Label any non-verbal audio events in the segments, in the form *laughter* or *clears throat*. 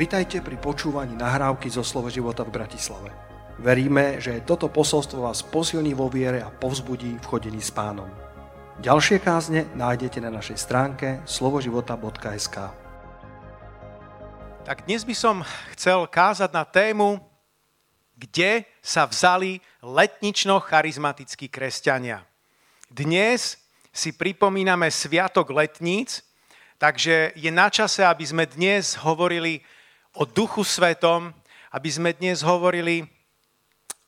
Vitajte pri počúvaní nahrávky zo Slovo života v Bratislave. Veríme, že toto posolstvo vás posilní vo viere a povzbudí v chodení s pánom. Ďalšie kázne nájdete na našej stránke slovoživota.sk Tak dnes by som chcel kázať na tému, kde sa vzali letnično-charizmatickí kresťania. Dnes si pripomíname Sviatok letníc, takže je na čase, aby sme dnes hovorili o Duchu Svetom, aby sme dnes hovorili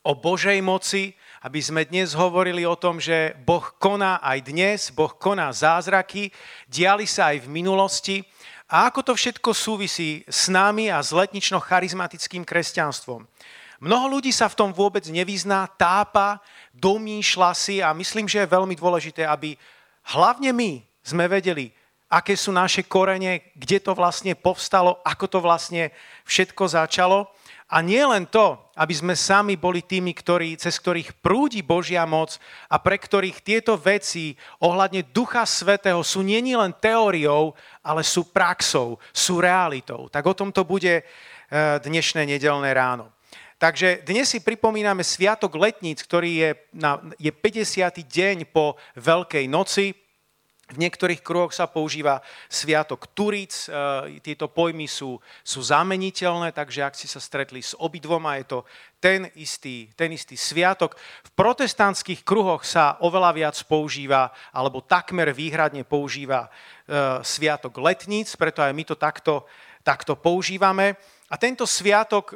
o Božej moci, aby sme dnes hovorili o tom, že Boh koná aj dnes, Boh koná zázraky, diali sa aj v minulosti. A ako to všetko súvisí s nami a s letnično-charizmatickým kresťanstvom. Mnoho ľudí sa v tom vôbec nevyzná, tápa, domýšľa si a myslím, že je veľmi dôležité, aby hlavne my sme vedeli, aké sú naše korene, kde to vlastne povstalo, ako to vlastne všetko začalo. A nie len to, aby sme sami boli tými, ktorí, cez ktorých prúdi Božia moc a pre ktorých tieto veci ohľadne Ducha Svetého sú nie len teóriou, ale sú praxou, sú realitou. Tak o tom to bude e, dnešné nedelné ráno. Takže dnes si pripomíname Sviatok letníc, ktorý je, na, je 50. deň po Veľkej noci, v niektorých kruhoch sa používa sviatok Turic, e, tieto pojmy sú, sú zameniteľné, takže ak si sa stretli s obidvoma, je to ten istý, ten istý sviatok. V protestantských kruhoch sa oveľa viac používa, alebo takmer výhradne používa e, sviatok letníc, preto aj my to takto, takto používame. A tento sviatok e,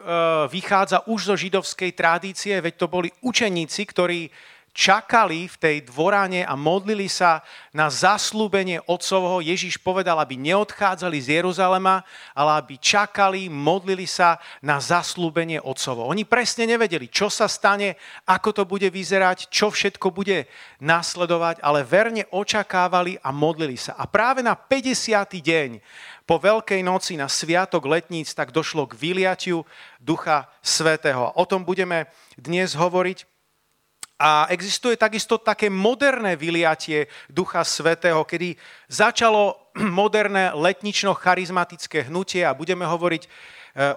vychádza už zo židovskej tradície, veď to boli učeníci, ktorí čakali v tej dvorane a modlili sa na zaslúbenie Otcovho. Ježíš povedal, aby neodchádzali z Jeruzalema, ale aby čakali, modlili sa na zaslúbenie Otcovo. Oni presne nevedeli, čo sa stane, ako to bude vyzerať, čo všetko bude nasledovať, ale verne očakávali a modlili sa. A práve na 50. deň po Veľkej noci na Sviatok letníc tak došlo k vyliatiu Ducha Svetého. O tom budeme dnes hovoriť. A existuje takisto také moderné vyliatie Ducha Svetého, kedy začalo *clears throat* moderné letnično-charizmatické hnutie a budeme hovoriť e,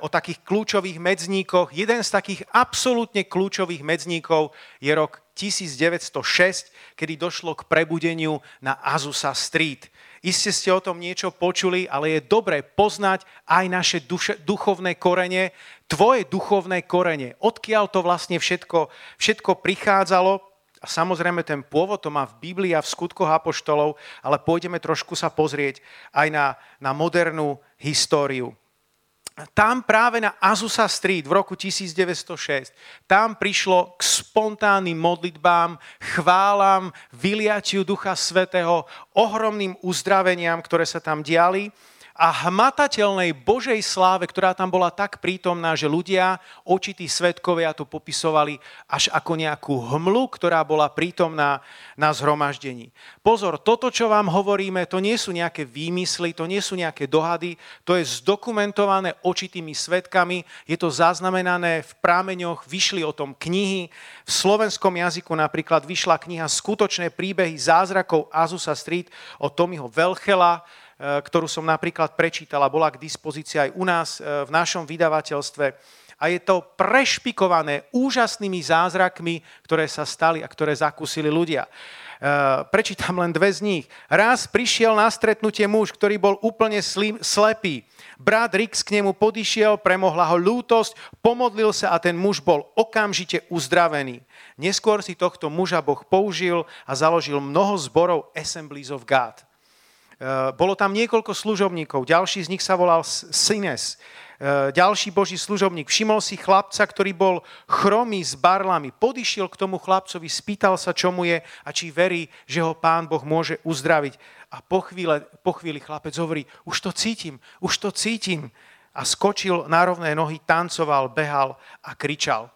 o takých kľúčových medzníkoch. Jeden z takých absolútne kľúčových medzníkov je rok 1906, kedy došlo k prebudeniu na Azusa Street. Iste ste o tom niečo počuli, ale je dobré poznať aj naše duše, duchovné korene, tvoje duchovné korene. Odkiaľ to vlastne všetko, všetko prichádzalo. A samozrejme ten pôvod to má v Biblii a v skutkoch apoštolov, ale pôjdeme trošku sa pozrieť aj na, na modernú históriu tam práve na Azusa Street v roku 1906, tam prišlo k spontánnym modlitbám, chválam, vyliatiu Ducha Svetého, ohromným uzdraveniam, ktoré sa tam diali a hmatateľnej Božej sláve, ktorá tam bola tak prítomná, že ľudia, očití svetkovia to popisovali až ako nejakú hmlu, ktorá bola prítomná na zhromaždení. Pozor, toto, čo vám hovoríme, to nie sú nejaké výmysly, to nie sú nejaké dohady, to je zdokumentované očitými svetkami, je to zaznamenané v prámeňoch, vyšli o tom knihy, v slovenskom jazyku napríklad vyšla kniha Skutočné príbehy zázrakov Azusa Street od Tomiho Velchela, ktorú som napríklad prečítala, bola k dispozícii aj u nás eh, v našom vydavateľstve. A je to prešpikované úžasnými zázrakmi, ktoré sa stali a ktoré zakúsili ľudia. Eh, prečítam len dve z nich. Raz prišiel na stretnutie muž, ktorý bol úplne slepý. Brat Rix k nemu podišiel, premohla ho lútosť, pomodlil sa a ten muž bol okamžite uzdravený. Neskôr si tohto muža Boh použil a založil mnoho zborov Assemblies of God. Eh, bolo tam niekoľko služobníkov, ďalší z nich sa volal Sines, eh, ďalší boží služobník. Všimol si chlapca, ktorý bol chromý s barlami. Podišiel k tomu chlapcovi, spýtal sa, čo mu je a či verí, že ho pán Boh môže uzdraviť. A po, chvíle, po chvíli chlapec hovorí, už to cítim, už to cítim. A skočil na rovné nohy, tancoval, behal a kričal.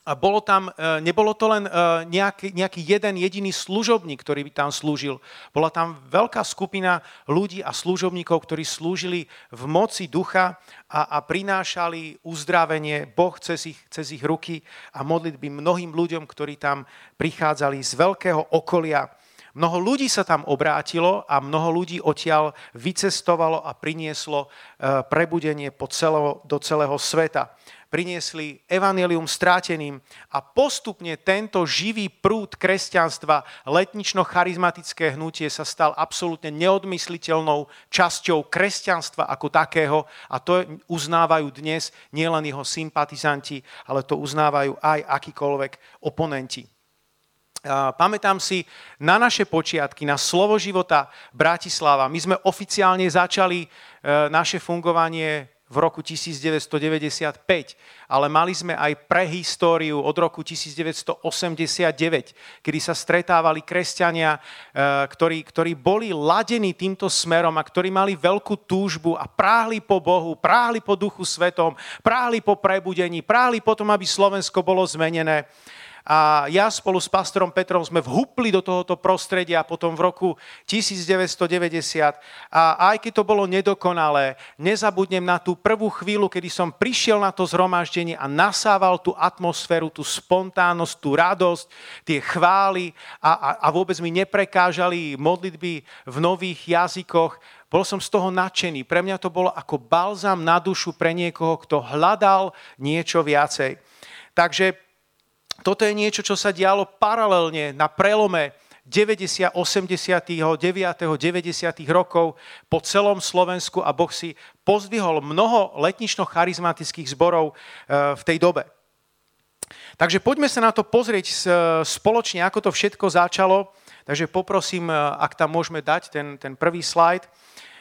A bolo tam, e, nebolo to len e, nejaký, nejaký jeden jediný služobník, ktorý by tam slúžil. Bola tam veľká skupina ľudí a služobníkov, ktorí slúžili v moci ducha a, a prinášali uzdravenie Boh cez ich, cez ich ruky a modlitby mnohým ľuďom, ktorí tam prichádzali z veľkého okolia Mnoho ľudí sa tam obrátilo a mnoho ľudí odtiaľ vycestovalo a prinieslo e, prebudenie po celo, do celého sveta. Priniesli evanelium stráteným a postupne tento živý prúd kresťanstva, letnično-charizmatické hnutie sa stal absolútne neodmysliteľnou časťou kresťanstva ako takého a to uznávajú dnes nielen jeho sympatizanti, ale to uznávajú aj akýkoľvek oponenti. Pamätám si na naše počiatky, na slovo života Bratislava. My sme oficiálne začali e, naše fungovanie v roku 1995, ale mali sme aj prehistóriu od roku 1989, kedy sa stretávali kresťania, e, ktorí, ktorí boli ladení týmto smerom a ktorí mali veľkú túžbu a práhli po Bohu, práhli po Duchu Svetom, práhli po prebudení, práhli po tom, aby Slovensko bolo zmenené. A ja spolu s pastorom Petrom sme vhupli do tohoto prostredia potom v roku 1990. A aj keď to bolo nedokonalé, nezabudnem na tú prvú chvíľu, kedy som prišiel na to zhromaždenie a nasával tú atmosféru, tú spontánnosť, tú radosť, tie chvály a, a, a vôbec mi neprekážali modlitby v nových jazykoch. Bol som z toho nadšený. Pre mňa to bolo ako balzam na dušu pre niekoho, kto hľadal niečo viacej. Takže toto je niečo, čo sa dialo paralelne na prelome 90, 89, 90 rokov po celom Slovensku a Boh si pozdvihol mnoho letnično-charizmatických zborov eh, v tej dobe. Takže poďme sa na to pozrieť spoločne, ako to všetko začalo. Takže poprosím, eh, ak tam môžeme dať ten, ten prvý slajd.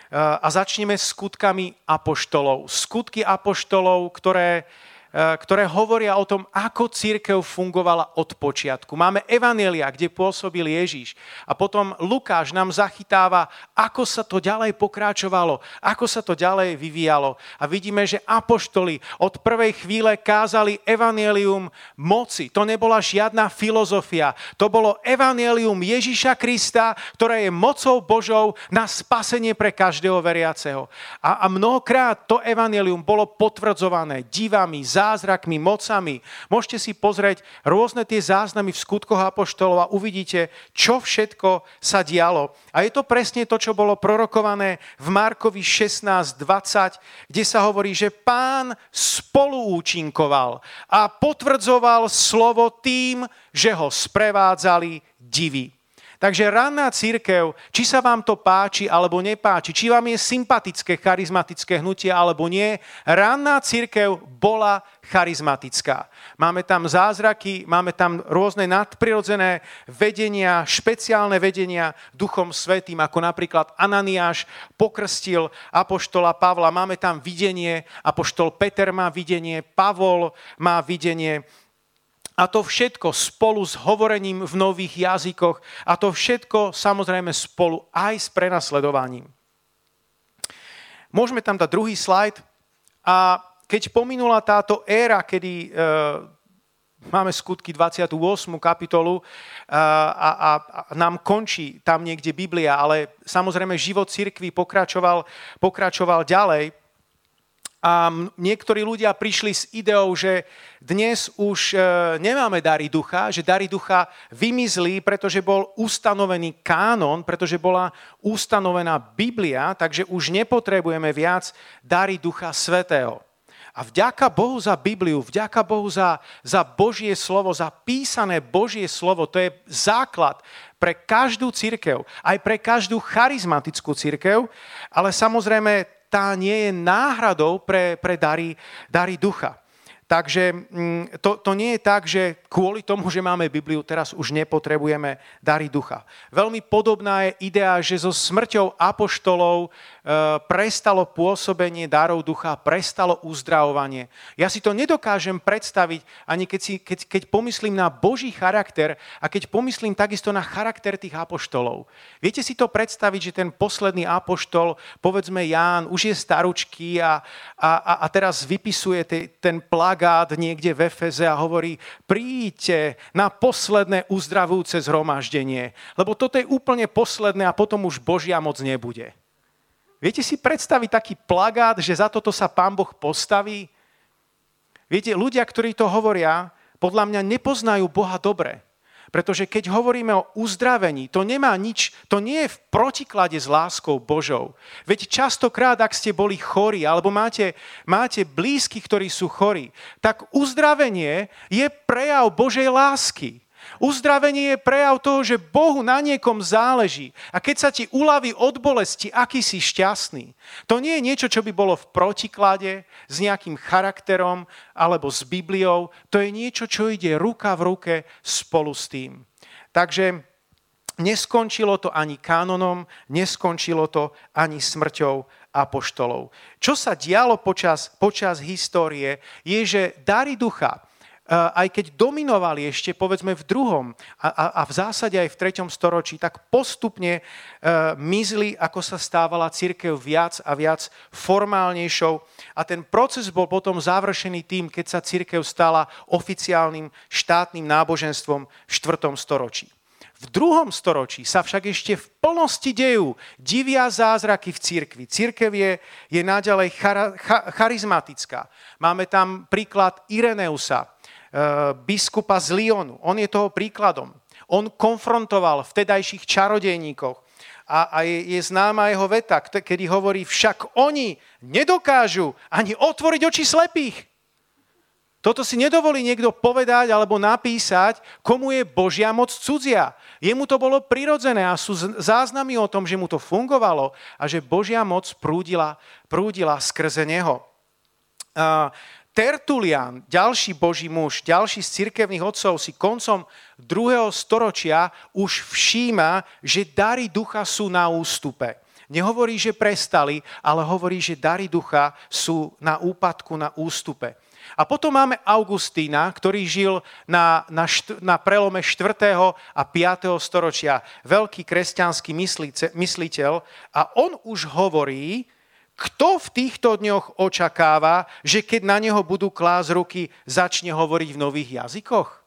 A začneme skutkami apoštolov. Skutky apoštolov, ktoré ktoré hovoria o tom, ako církev fungovala od počiatku. Máme Evanelia, kde pôsobil Ježíš. A potom Lukáš nám zachytáva, ako sa to ďalej pokračovalo, ako sa to ďalej vyvíjalo. A vidíme, že apoštoli od prvej chvíle kázali Evangelium moci. To nebola žiadna filozofia. To bolo Evangelium Ježíša Krista, ktoré je mocou Božou na spasenie pre každého veriaceho. A, a mnohokrát to Evangelium bolo potvrdzované divami, zázrakmi, mocami. Môžete si pozrieť rôzne tie záznamy v skutkoch apoštolov a uvidíte, čo všetko sa dialo. A je to presne to, čo bolo prorokované v Markovi 16.20, kde sa hovorí, že pán spoluúčinkoval a potvrdzoval slovo tým, že ho sprevádzali divy. Takže ranná církev, či sa vám to páči alebo nepáči, či vám je sympatické charizmatické hnutie alebo nie, ranná církev bola charizmatická. Máme tam zázraky, máme tam rôzne nadprirodzené vedenia, špeciálne vedenia Duchom Svetým, ako napríklad Ananiáš pokrstil apoštola Pavla. Máme tam videnie, apoštol Peter má videnie, Pavol má videnie, a to všetko spolu s hovorením v nových jazykoch a to všetko samozrejme spolu aj s prenasledovaním. Môžeme tam dať druhý slajd. A keď pominula táto éra, kedy e, máme skutky 28. kapitolu e, a, a, a nám končí tam niekde Biblia, ale samozrejme život cirkvi pokračoval, pokračoval ďalej, a niektorí ľudia prišli s ideou, že dnes už e, nemáme dary ducha, že dary ducha vymizli, pretože bol ustanovený kánon, pretože bola ustanovená Biblia, takže už nepotrebujeme viac dary ducha svetého. A vďaka Bohu za Bibliu, vďaka Bohu za, za Božie slovo, za písané Božie slovo, to je základ pre každú církev, aj pre každú charizmatickú církev, ale samozrejme tá nie je náhradou pre, pre dary, dary ducha. Takže mm, to, to nie je tak, že kvôli tomu, že máme Bibliu, teraz už nepotrebujeme dary ducha. Veľmi podobná je idea, že so smrťou apoštolov E, prestalo pôsobenie darov ducha, prestalo uzdravovanie. Ja si to nedokážem predstaviť, ani keď, si, keď, keď pomyslím na Boží charakter a keď pomyslím takisto na charakter tých apoštolov. Viete si to predstaviť, že ten posledný apoštol, povedzme Ján, už je staručký a, a, a teraz vypisuje te, ten plagát niekde v Efeze a hovorí, príďte na posledné uzdravujúce zhromaždenie, lebo toto je úplne posledné a potom už Božia moc nebude. Viete si predstaviť taký plagát, že za toto sa pán Boh postaví? Viete, ľudia, ktorí to hovoria, podľa mňa nepoznajú Boha dobre. Pretože keď hovoríme o uzdravení, to nemá nič, to nie je v protiklade s láskou Božou. Veď častokrát, ak ste boli chorí, alebo máte, máte blízky, ktorí sú chorí, tak uzdravenie je prejav Božej lásky. Uzdravenie je prejav toho, že Bohu na niekom záleží. A keď sa ti uľaví od bolesti, aký si šťastný. To nie je niečo, čo by bolo v protiklade s nejakým charakterom alebo s Bibliou. To je niečo, čo ide ruka v ruke spolu s tým. Takže neskončilo to ani kanonom, neskončilo to ani smrťou apoštolov. Čo sa dialo počas, počas histórie, je, že dary ducha, aj keď dominovali ešte povedzme v druhom a, a, a v zásade aj v treťom storočí, tak postupne uh, mizli, ako sa stávala církev viac a viac formálnejšou. A ten proces bol potom završený tým, keď sa církev stala oficiálnym štátnym náboženstvom v 4. storočí. V druhom storočí sa však ešte v plnosti dejú divia zázraky v církvi. Církev je, je naďalej chara, cha, charizmatická. Máme tam príklad Ireneusa, Eh, biskupa z Lyonu. On je toho príkladom. On konfrontoval vtedajších čarodejníkov. A, a je, je známa jeho veta, kedy hovorí, však oni nedokážu ani otvoriť oči slepých. Toto si nedovolí niekto povedať alebo napísať, komu je Božia moc cudzia. Jemu to bolo prirodzené a sú záznamy o tom, že mu to fungovalo a že Božia moc prúdila, prúdila skrze neho. Uh, Tertulian, ďalší boží muž, ďalší z cirkevných otcov si koncom druhého storočia už všíma, že dary ducha sú na ústupe. Nehovorí, že prestali, ale hovorí, že dary ducha sú na úpadku, na ústupe. A potom máme Augustína, ktorý žil na, na, št, na prelome 4. a 5. storočia. Veľký kresťanský mysliteľ. A on už hovorí, kto v týchto dňoch očakáva, že keď na neho budú klásť ruky, začne hovoriť v nových jazykoch?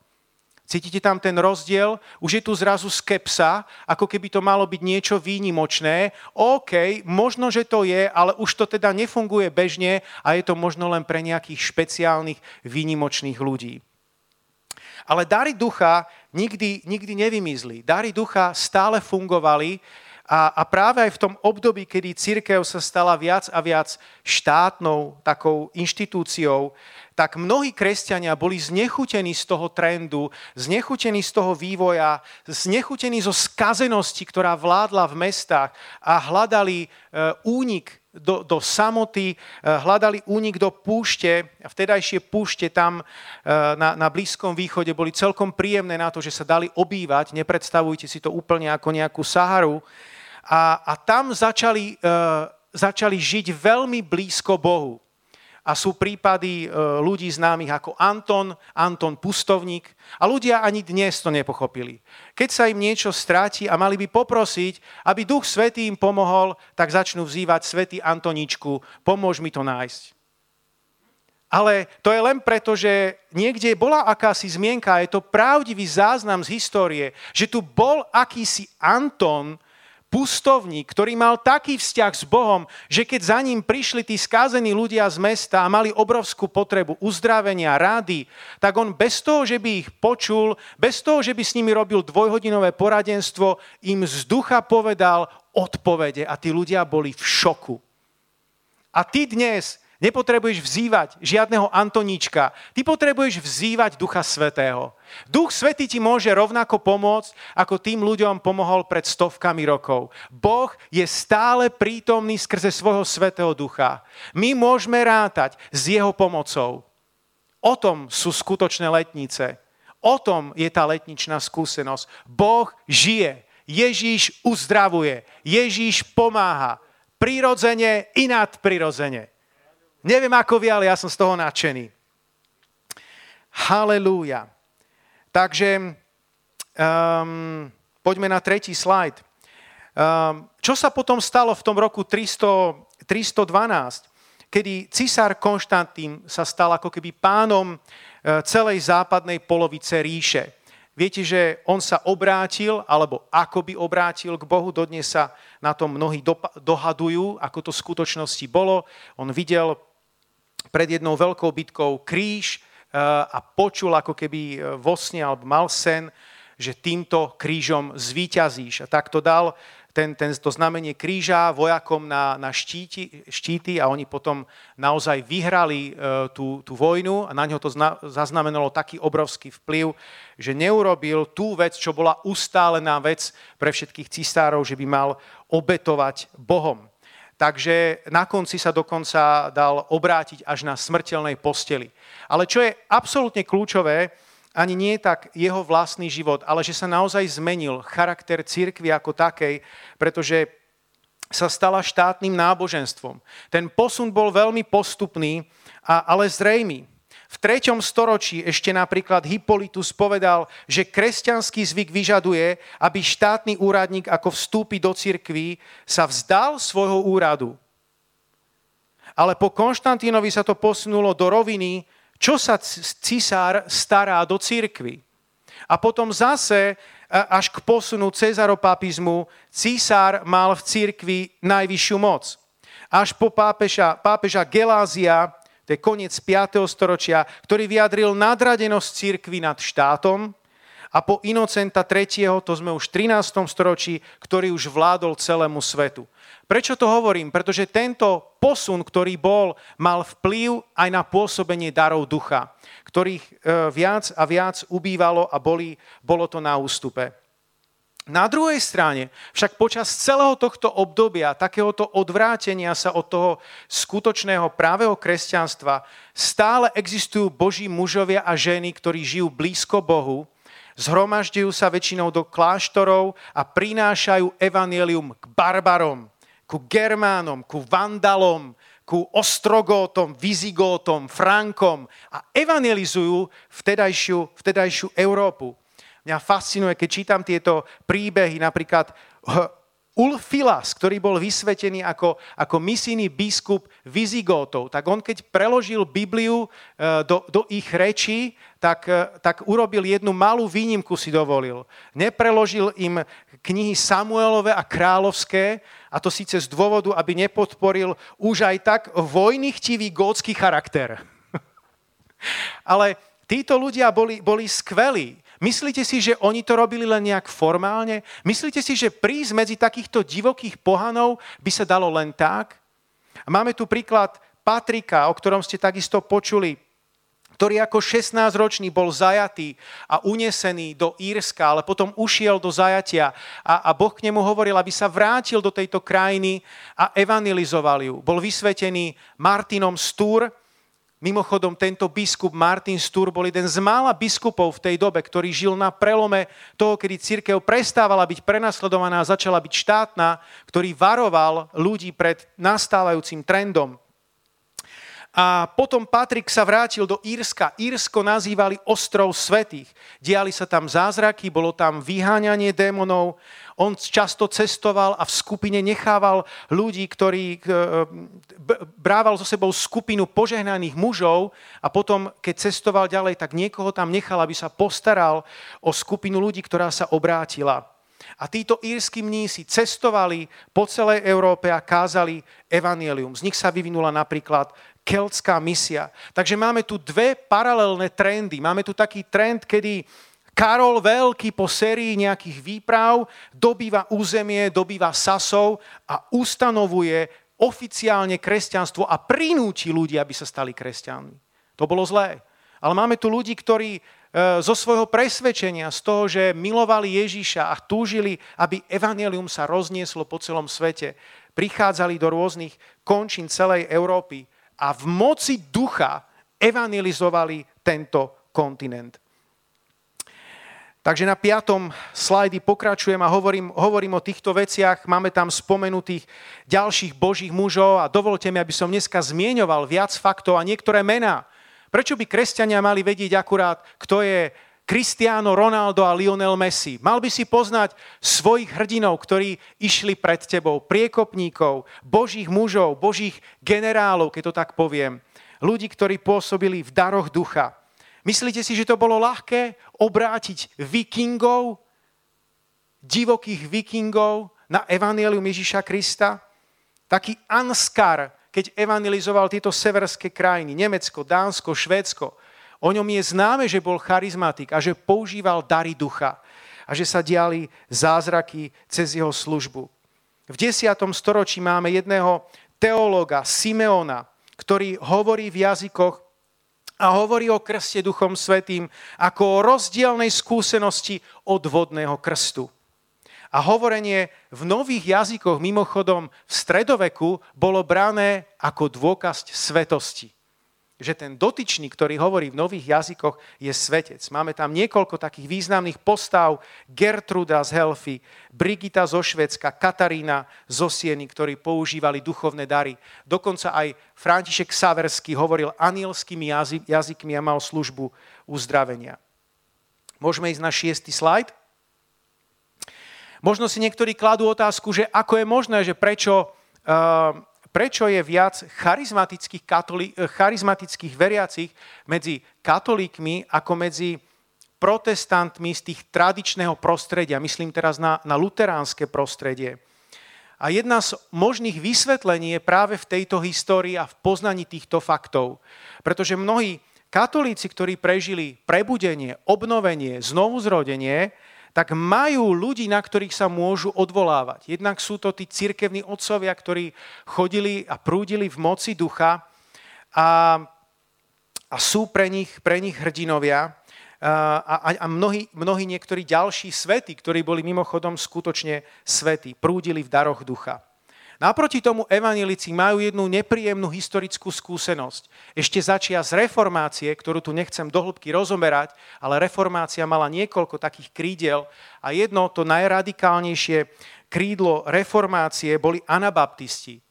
Cítite tam ten rozdiel? Už je tu zrazu skepsa, ako keby to malo byť niečo výnimočné. OK, možno, že to je, ale už to teda nefunguje bežne a je to možno len pre nejakých špeciálnych výnimočných ľudí. Ale dary ducha nikdy, nikdy nevymizli. Dary ducha stále fungovali a, a práve aj v tom období, kedy církev sa stala viac a viac štátnou takou inštitúciou, tak mnohí kresťania boli znechutení z toho trendu, znechutení z toho vývoja, znechutení zo skazenosti, ktorá vládla v mestách a hľadali e, únik do, do samoty, e, hľadali únik do púšte. A vtedajšie púšte tam e, na, na Blízkom východe boli celkom príjemné na to, že sa dali obývať. Nepredstavujte si to úplne ako nejakú Saharu. A, a tam začali, uh, začali žiť veľmi blízko Bohu. A sú prípady uh, ľudí známych ako Anton, Anton Pustovník. A ľudia ani dnes to nepochopili. Keď sa im niečo stráti a mali by poprosiť, aby Duch Svetý im pomohol, tak začnú vzývať Svetý Antoničku, pomôž mi to nájsť. Ale to je len preto, že niekde bola akási zmienka, je to pravdivý záznam z histórie, že tu bol akýsi Anton, pustovník, ktorý mal taký vzťah s Bohom, že keď za ním prišli tí skázení ľudia z mesta a mali obrovskú potrebu uzdravenia, rády, tak on bez toho, že by ich počul, bez toho, že by s nimi robil dvojhodinové poradenstvo, im z ducha povedal odpovede a tí ľudia boli v šoku. A ty dnes Nepotrebuješ vzývať žiadneho Antoníčka. Ty potrebuješ vzývať Ducha Svetého. Duch Svetý ti môže rovnako pomôcť, ako tým ľuďom pomohol pred stovkami rokov. Boh je stále prítomný skrze svojho Svetého Ducha. My môžeme rátať s jeho pomocou. O tom sú skutočné letnice. O tom je tá letničná skúsenosť. Boh žije. Ježíš uzdravuje. Ježíš pomáha. Prirodzene i nadprirodzene. Neviem ako vy, ale ja som z toho nadšený. Halelúja. Takže um, poďme na tretí slajd. Um, čo sa potom stalo v tom roku 300, 312, kedy cisár Konštantín sa stal ako keby pánom uh, celej západnej polovice ríše. Viete, že on sa obrátil, alebo akoby obrátil k Bohu, dodnes sa na tom mnohí dohadujú, ako to v skutočnosti bolo. On videl pred jednou veľkou bitkou kríž eh, a počul ako keby eh, vo sne alebo mal sen, že týmto krížom zvíťazíš. A tak to dal ten, ten, to znamenie kríža vojakom na, na štíti, štíty a oni potom naozaj vyhrali e, tú, tú vojnu a na ňo to zna, zaznamenalo taký obrovský vplyv, že neurobil tú vec, čo bola ustálená vec pre všetkých cistárov, že by mal obetovať Bohom. Takže na konci sa dokonca dal obrátiť až na smrteľnej posteli. Ale čo je absolútne kľúčové, ani nie tak jeho vlastný život, ale že sa naozaj zmenil charakter církvy ako takej, pretože sa stala štátnym náboženstvom. Ten posun bol veľmi postupný, a, ale zrejmý. V 3. storočí ešte napríklad Hippolytus povedal, že kresťanský zvyk vyžaduje, aby štátny úradník, ako vstúpi do cirkví, sa vzdal svojho úradu. Ale po Konštantínovi sa to posunulo do roviny, čo sa cisár stará do církvy. A potom zase až k posunu cezaropapizmu císár mal v církvi najvyššiu moc. Až po pápeža, pápeža Gelázia, to je koniec 5. storočia, ktorý vyjadril nadradenosť církvy nad štátom, a po Inocenta III., to sme už v 13. storočí, ktorý už vládol celému svetu. Prečo to hovorím? Pretože tento posun, ktorý bol, mal vplyv aj na pôsobenie darov ducha, ktorých e, viac a viac ubývalo a boli, bolo to na ústupe. Na druhej strane, však počas celého tohto obdobia, takéhoto odvrátenia sa od toho skutočného právého kresťanstva, stále existujú boží mužovia a ženy, ktorí žijú blízko Bohu, zhromažďujú sa väčšinou do kláštorov a prinášajú evanielium k barbarom, ku Germánom, ku Vandalom, ku Ostrogótom, Vizigótom, Frankom a evangelizujú vtedajšiu, vtedajšiu Európu. Mňa fascinuje, keď čítam tieto príbehy, napríklad Ulfilas, ktorý bol vysvetený ako, ako misijný biskup Vizigótov, tak on keď preložil Bibliu e, do, do ich rečí, tak, e, tak urobil jednu malú výnimku si dovolil. Nepreložil im knihy Samuelové a kráľovské, a to síce z dôvodu, aby nepodporil už aj tak vojnychtivý gótsky charakter. *laughs* Ale títo ľudia boli, boli skvelí. Myslíte si, že oni to robili len nejak formálne? Myslíte si, že prísť medzi takýchto divokých pohanov by sa dalo len tak? Máme tu príklad Patrika, o ktorom ste takisto počuli, ktorý ako 16-ročný bol zajatý a unesený do Írska, ale potom ušiel do zajatia a, a Boh k nemu hovoril, aby sa vrátil do tejto krajiny a evangelizoval ju. Bol vysvetený Martinom Stúr, Mimochodom, tento biskup Martin Stur bol jeden z mála biskupov v tej dobe, ktorý žil na prelome toho, kedy církev prestávala byť prenasledovaná a začala byť štátna, ktorý varoval ľudí pred nastávajúcim trendom. A potom Patrik sa vrátil do Írska. Írsko nazývali ostrov svetých. Diali sa tam zázraky, bolo tam vyháňanie démonov. On často cestoval a v skupine nechával ľudí, ktorí brával so sebou skupinu požehnaných mužov a potom, keď cestoval ďalej, tak niekoho tam nechal, aby sa postaral o skupinu ľudí, ktorá sa obrátila. A títo írsky mnísi cestovali po celej Európe a kázali evanielium. Z nich sa vyvinula napríklad keltská misia. Takže máme tu dve paralelné trendy. Máme tu taký trend, kedy Karol Veľký po sérii nejakých výprav dobýva územie, dobýva Sasov a ustanovuje oficiálne kresťanstvo a prinúti ľudí, aby sa stali kresťanmi. To bolo zlé. Ale máme tu ľudí, ktorí e, zo svojho presvedčenia, z toho, že milovali Ježíša a túžili, aby evanelium sa roznieslo po celom svete, prichádzali do rôznych končín celej Európy a v moci ducha evangelizovali tento kontinent. Takže na piatom slajdy pokračujem a hovorím, hovorím o týchto veciach. Máme tam spomenutých ďalších božích mužov a dovolte mi, aby som dneska zmieňoval viac faktov a niektoré mená. Prečo by kresťania mali vedieť akurát, kto je Cristiano Ronaldo a Lionel Messi. Mal by si poznať svojich hrdinov, ktorí išli pred tebou, priekopníkov, božích mužov, božích generálov, keď to tak poviem. Ľudí, ktorí pôsobili v daroch ducha. Myslíte si, že to bolo ľahké obrátiť vikingov, divokých vikingov na evangelium Ježíša Krista? Taký Anskar, keď evangelizoval tieto severské krajiny, Nemecko, Dánsko, Švédsko, o ňom je známe, že bol charizmatik a že používal dary ducha. a že sa diali zázraky cez jeho službu. V 10. storočí máme jedného teológa Simeona, ktorý hovorí v jazykoch a hovorí o krste Duchom Svetým ako o rozdielnej skúsenosti od vodného krstu. A hovorenie v nových jazykoch, mimochodom v stredoveku, bolo brané ako dôkaz svetosti. Že ten dotyčný, ktorý hovorí v nových jazykoch, je svetec. Máme tam niekoľko takých významných postav. Gertruda z Helfy, Brigita zo Švedska, Katarína zo Sieny, ktorí používali duchovné dary. Dokonca aj František Saverský hovoril anielskými jazykmi a mal službu uzdravenia. Môžeme ísť na šiestý slajd. Možno si niektorí kladú otázku, že ako je možné, že prečo, uh, prečo je viac charizmatických, katolí, eh, charizmatických veriacich medzi katolíkmi ako medzi protestantmi z tých tradičného prostredia. Myslím teraz na, na luteránske prostredie. A jedna z možných vysvetlení je práve v tejto histórii a v poznaní týchto faktov. Pretože mnohí katolíci, ktorí prežili prebudenie, obnovenie, znovuzrodenie, tak majú ľudí, na ktorých sa môžu odvolávať. Jednak sú to tí cirkevní otcovia, ktorí chodili a prúdili v moci ducha a, a sú pre nich, pre nich hrdinovia a, a, a mnohí, mnohí niektorí ďalší svety, ktorí boli mimochodom skutočne svety, prúdili v daroch ducha. Naproti tomu evanilici majú jednu nepríjemnú historickú skúsenosť. Ešte začia z reformácie, ktorú tu nechcem dohlbky rozomerať, ale reformácia mala niekoľko takých krídel a jedno, to najradikálnejšie krídlo reformácie boli anabaptisti.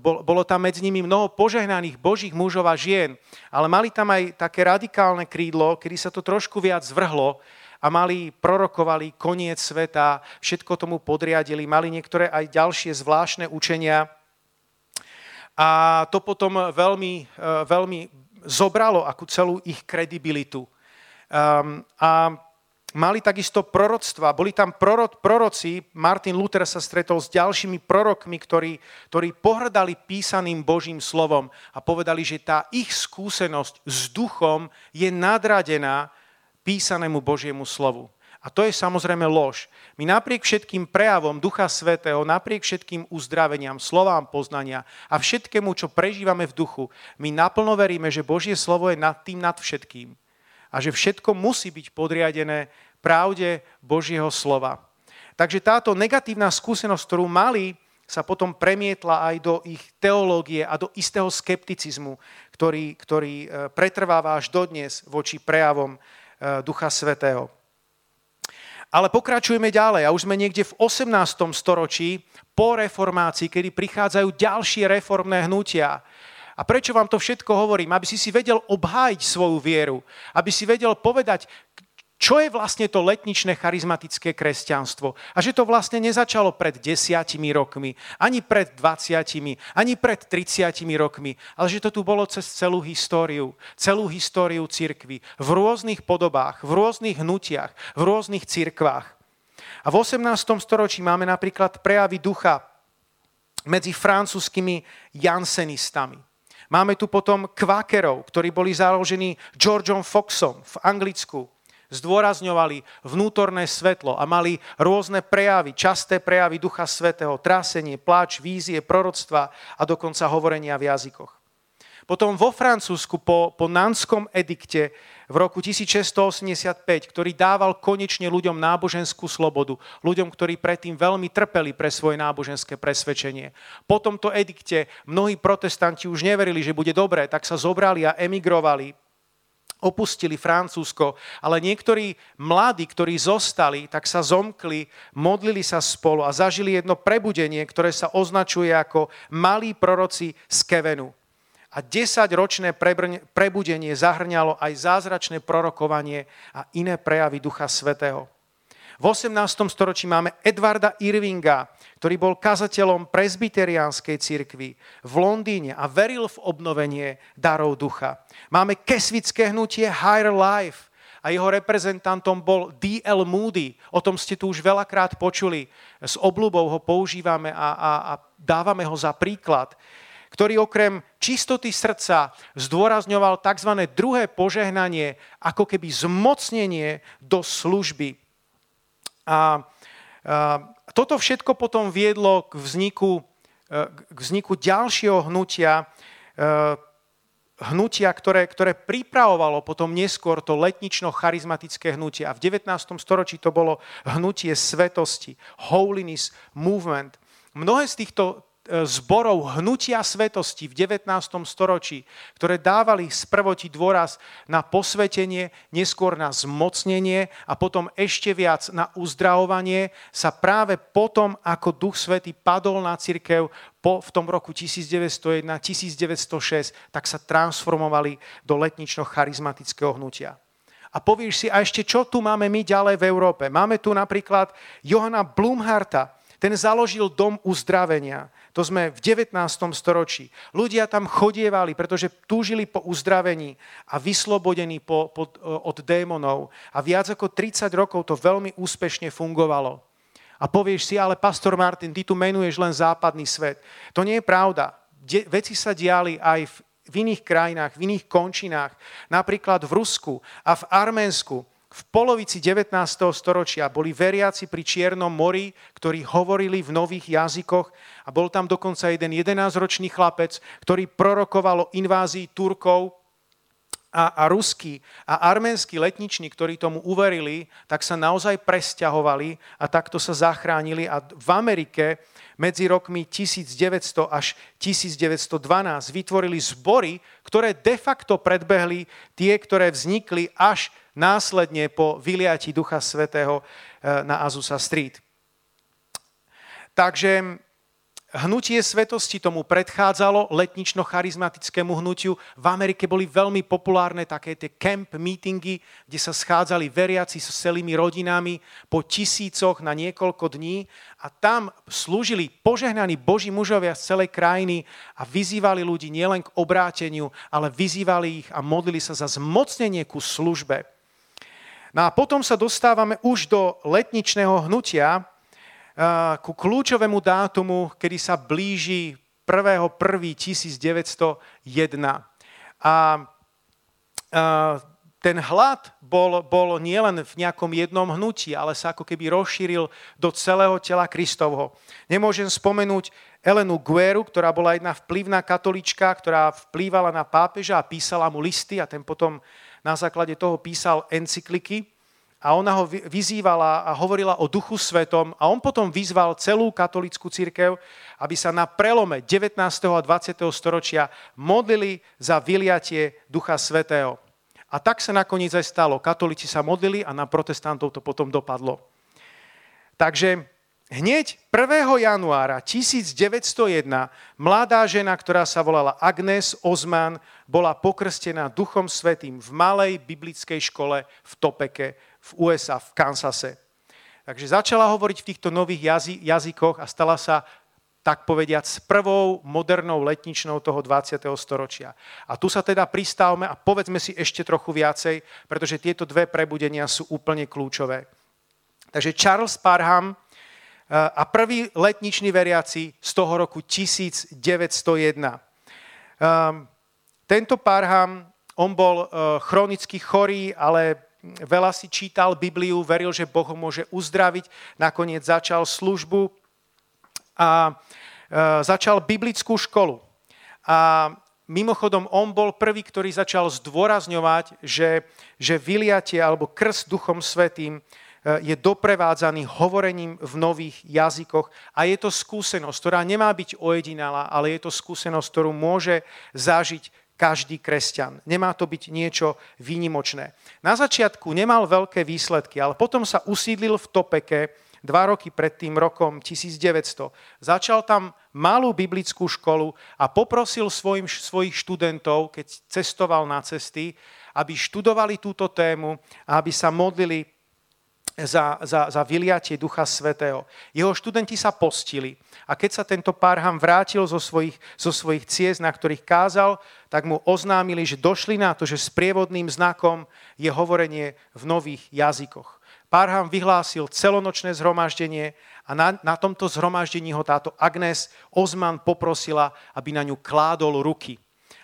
Bolo tam medzi nimi mnoho požehnaných božích mužov a žien, ale mali tam aj také radikálne krídlo, kedy sa to trošku viac zvrhlo a mali, prorokovali koniec sveta, všetko tomu podriadili, mali niektoré aj ďalšie zvláštne učenia. A to potom veľmi, e, veľmi zobralo akú celú ich kredibilitu. Um, a mali takisto proroctva. Boli tam proroci, Martin Luther sa stretol s ďalšími prorokmi, ktorí, ktorí pohrdali písaným Božím slovom a povedali, že tá ich skúsenosť s duchom je nadradená písanému Božiemu slovu. A to je samozrejme lož. My napriek všetkým prejavom Ducha Svetého, napriek všetkým uzdraveniam, slovám poznania a všetkému, čo prežívame v duchu, my naplno veríme, že Božie slovo je nad tým nad všetkým. A že všetko musí byť podriadené pravde Božieho slova. Takže táto negatívna skúsenosť, ktorú mali, sa potom premietla aj do ich teológie a do istého skepticizmu, ktorý, ktorý e, pretrváva až dodnes voči prejavom Ducha Svetého. Ale pokračujeme ďalej a už sme niekde v 18. storočí po reformácii, kedy prichádzajú ďalšie reformné hnutia. A prečo vám to všetko hovorím? Aby si si vedel obhájiť svoju vieru. Aby si vedel povedať, čo je vlastne to letničné charizmatické kresťanstvo. A že to vlastne nezačalo pred desiatimi rokmi, ani pred 20, ani pred 30 rokmi, ale že to tu bolo cez celú históriu, celú históriu cirkvy, v rôznych podobách, v rôznych hnutiach, v rôznych cirkvách. A v 18. storočí máme napríklad prejavy ducha medzi francúzskými jansenistami. Máme tu potom kvakerov, ktorí boli založení Georgeom Foxom v Anglicku zdôrazňovali vnútorné svetlo a mali rôzne prejavy, časté prejavy Ducha Svetého, trásenie, pláč, vízie, proroctva a dokonca hovorenia v jazykoch. Potom vo Francúzsku po, po Nanskom edikte v roku 1685, ktorý dával konečne ľuďom náboženskú slobodu, ľuďom, ktorí predtým veľmi trpeli pre svoje náboženské presvedčenie. Po tomto edikte mnohí protestanti už neverili, že bude dobré, tak sa zobrali a emigrovali opustili Francúzsko, ale niektorí mladí, ktorí zostali, tak sa zomkli, modlili sa spolu a zažili jedno prebudenie, ktoré sa označuje ako malí proroci z Kevenu. A desaťročné prebudenie zahrňalo aj zázračné prorokovanie a iné prejavy Ducha Svetého. V 18. storočí máme Edvarda Irvinga, ktorý bol kazateľom presbyteriánskej cirkvi v Londýne a veril v obnovenie darov ducha. Máme kesvické hnutie Higher Life a jeho reprezentantom bol D.L. Moody. O tom ste tu už veľakrát počuli. S obľubou ho používame a, a, a dávame ho za príklad ktorý okrem čistoty srdca zdôrazňoval tzv. druhé požehnanie, ako keby zmocnenie do služby A, a toto všetko potom viedlo k vzniku, e, k vzniku ďalšieho hnutia, e, hnutia, ktoré, ktoré pripravovalo potom neskôr to letnično-charizmatické hnutie. A v 19. storočí to bolo hnutie svetosti, holiness movement. Mnohé z týchto zborov hnutia svetosti v 19. storočí, ktoré dávali sprvoti dôraz na posvetenie, neskôr na zmocnenie a potom ešte viac na uzdravovanie, sa práve potom, ako Duch Svety padol na církev po, v tom roku 1901-1906, tak sa transformovali do letnično-charizmatického hnutia. A povieš si, a ešte čo tu máme my ďalej v Európe? Máme tu napríklad Johana Blumharta, ten založil dom uzdravenia. To sme v 19. storočí. Ľudia tam chodievali, pretože túžili po uzdravení a vyslobodení po, po, od démonov. A viac ako 30 rokov to veľmi úspešne fungovalo. A povieš si, ale pastor Martin, ty tu menuješ len západný svet. To nie je pravda. De- veci sa diali aj v, v iných krajinách, v iných končinách, napríklad v Rusku a v Arménsku v polovici 19. storočia boli veriaci pri Čiernom mori, ktorí hovorili v nových jazykoch a bol tam dokonca jeden 11-ročný chlapec, ktorý prorokoval o invázii Turkov a, a ruskí a arménsky letniční, ktorí tomu uverili, tak sa naozaj presťahovali a takto sa zachránili a v Amerike medzi rokmi 1900 až 1912 vytvorili zbory, ktoré de facto predbehli tie, ktoré vznikli až následne po vyliati Ducha Svetého eh, na Azusa Street. Takže hnutie svetosti tomu predchádzalo letnično-charizmatickému hnutiu. V Amerike boli veľmi populárne také tie camp meetingy, kde sa schádzali veriaci so celými rodinami po tisícoch na niekoľko dní a tam slúžili požehnaní Boží mužovia z celej krajiny a vyzývali ľudí nielen k obráteniu, ale vyzývali ich a modlili sa za zmocnenie ku službe. No a potom sa dostávame už do letničného hnutia, ku kľúčovému dátumu, kedy sa blíži 1.1.1901. A ten hlad bol, bol nielen v nejakom jednom hnutí, ale sa ako keby rozšíril do celého tela Kristovho. Nemôžem spomenúť Elenu Gueru, ktorá bola jedna vplyvná katolička, ktorá vplývala na pápeža a písala mu listy a ten potom na základe toho písal encykliky a ona ho vyzývala a hovorila o duchu svetom a on potom vyzval celú katolickú církev, aby sa na prelome 19. a 20. storočia modlili za vyliatie ducha svetého. A tak sa nakoniec aj stalo. Katolíci sa modlili a na protestantov to potom dopadlo. Takže Hneď 1. januára 1901 mladá žena, ktorá sa volala Agnes Ozman, bola pokrstená Duchom Svetým v malej biblickej škole v Topeke v USA, v Kansase. Takže začala hovoriť v týchto nových jazy, jazykoch a stala sa tak povediať, s prvou modernou letničnou toho 20. storočia. A tu sa teda pristávame a povedzme si ešte trochu viacej, pretože tieto dve prebudenia sú úplne kľúčové. Takže Charles Parham, a prvý letniční veriaci z toho roku 1901. Ehm, tento Parham, on bol e, chronicky chorý, ale veľa si čítal Bibliu, veril, že Boh ho môže uzdraviť, nakoniec začal službu a e, začal biblickú školu. A mimochodom, on bol prvý, ktorý začal zdôrazňovať, že, že vyliatie alebo krst Duchom Svetým Eh, je doprevádzaný hovorením v nových jazykoch a je to skúsenosť, ktorá nemá byť ojedinalá, ale je to skúsenosť, ktorú môže zažiť každý kresťan. Nemá to byť niečo výnimočné. Na začiatku nemal veľké výsledky, ale potom sa usídlil v Topeke dva roky pred tým rokom 1900. Začal tam malú biblickú školu a poprosil svojim, svojich študentov, keď cestoval na cesty, aby študovali túto tému a aby sa modlili za, za, za vyliatie Ducha Svetého. Jeho študenti sa postili a keď sa tento párham vrátil zo svojich, zo svojich ciest, na ktorých kázal, tak mu oznámili, že došli na to, že sprievodným znakom je hovorenie v nových jazykoch. Párham vyhlásil celonočné zhromaždenie a na, na tomto zhromaždení ho táto Agnes Ozman poprosila, aby na ňu kládol ruky.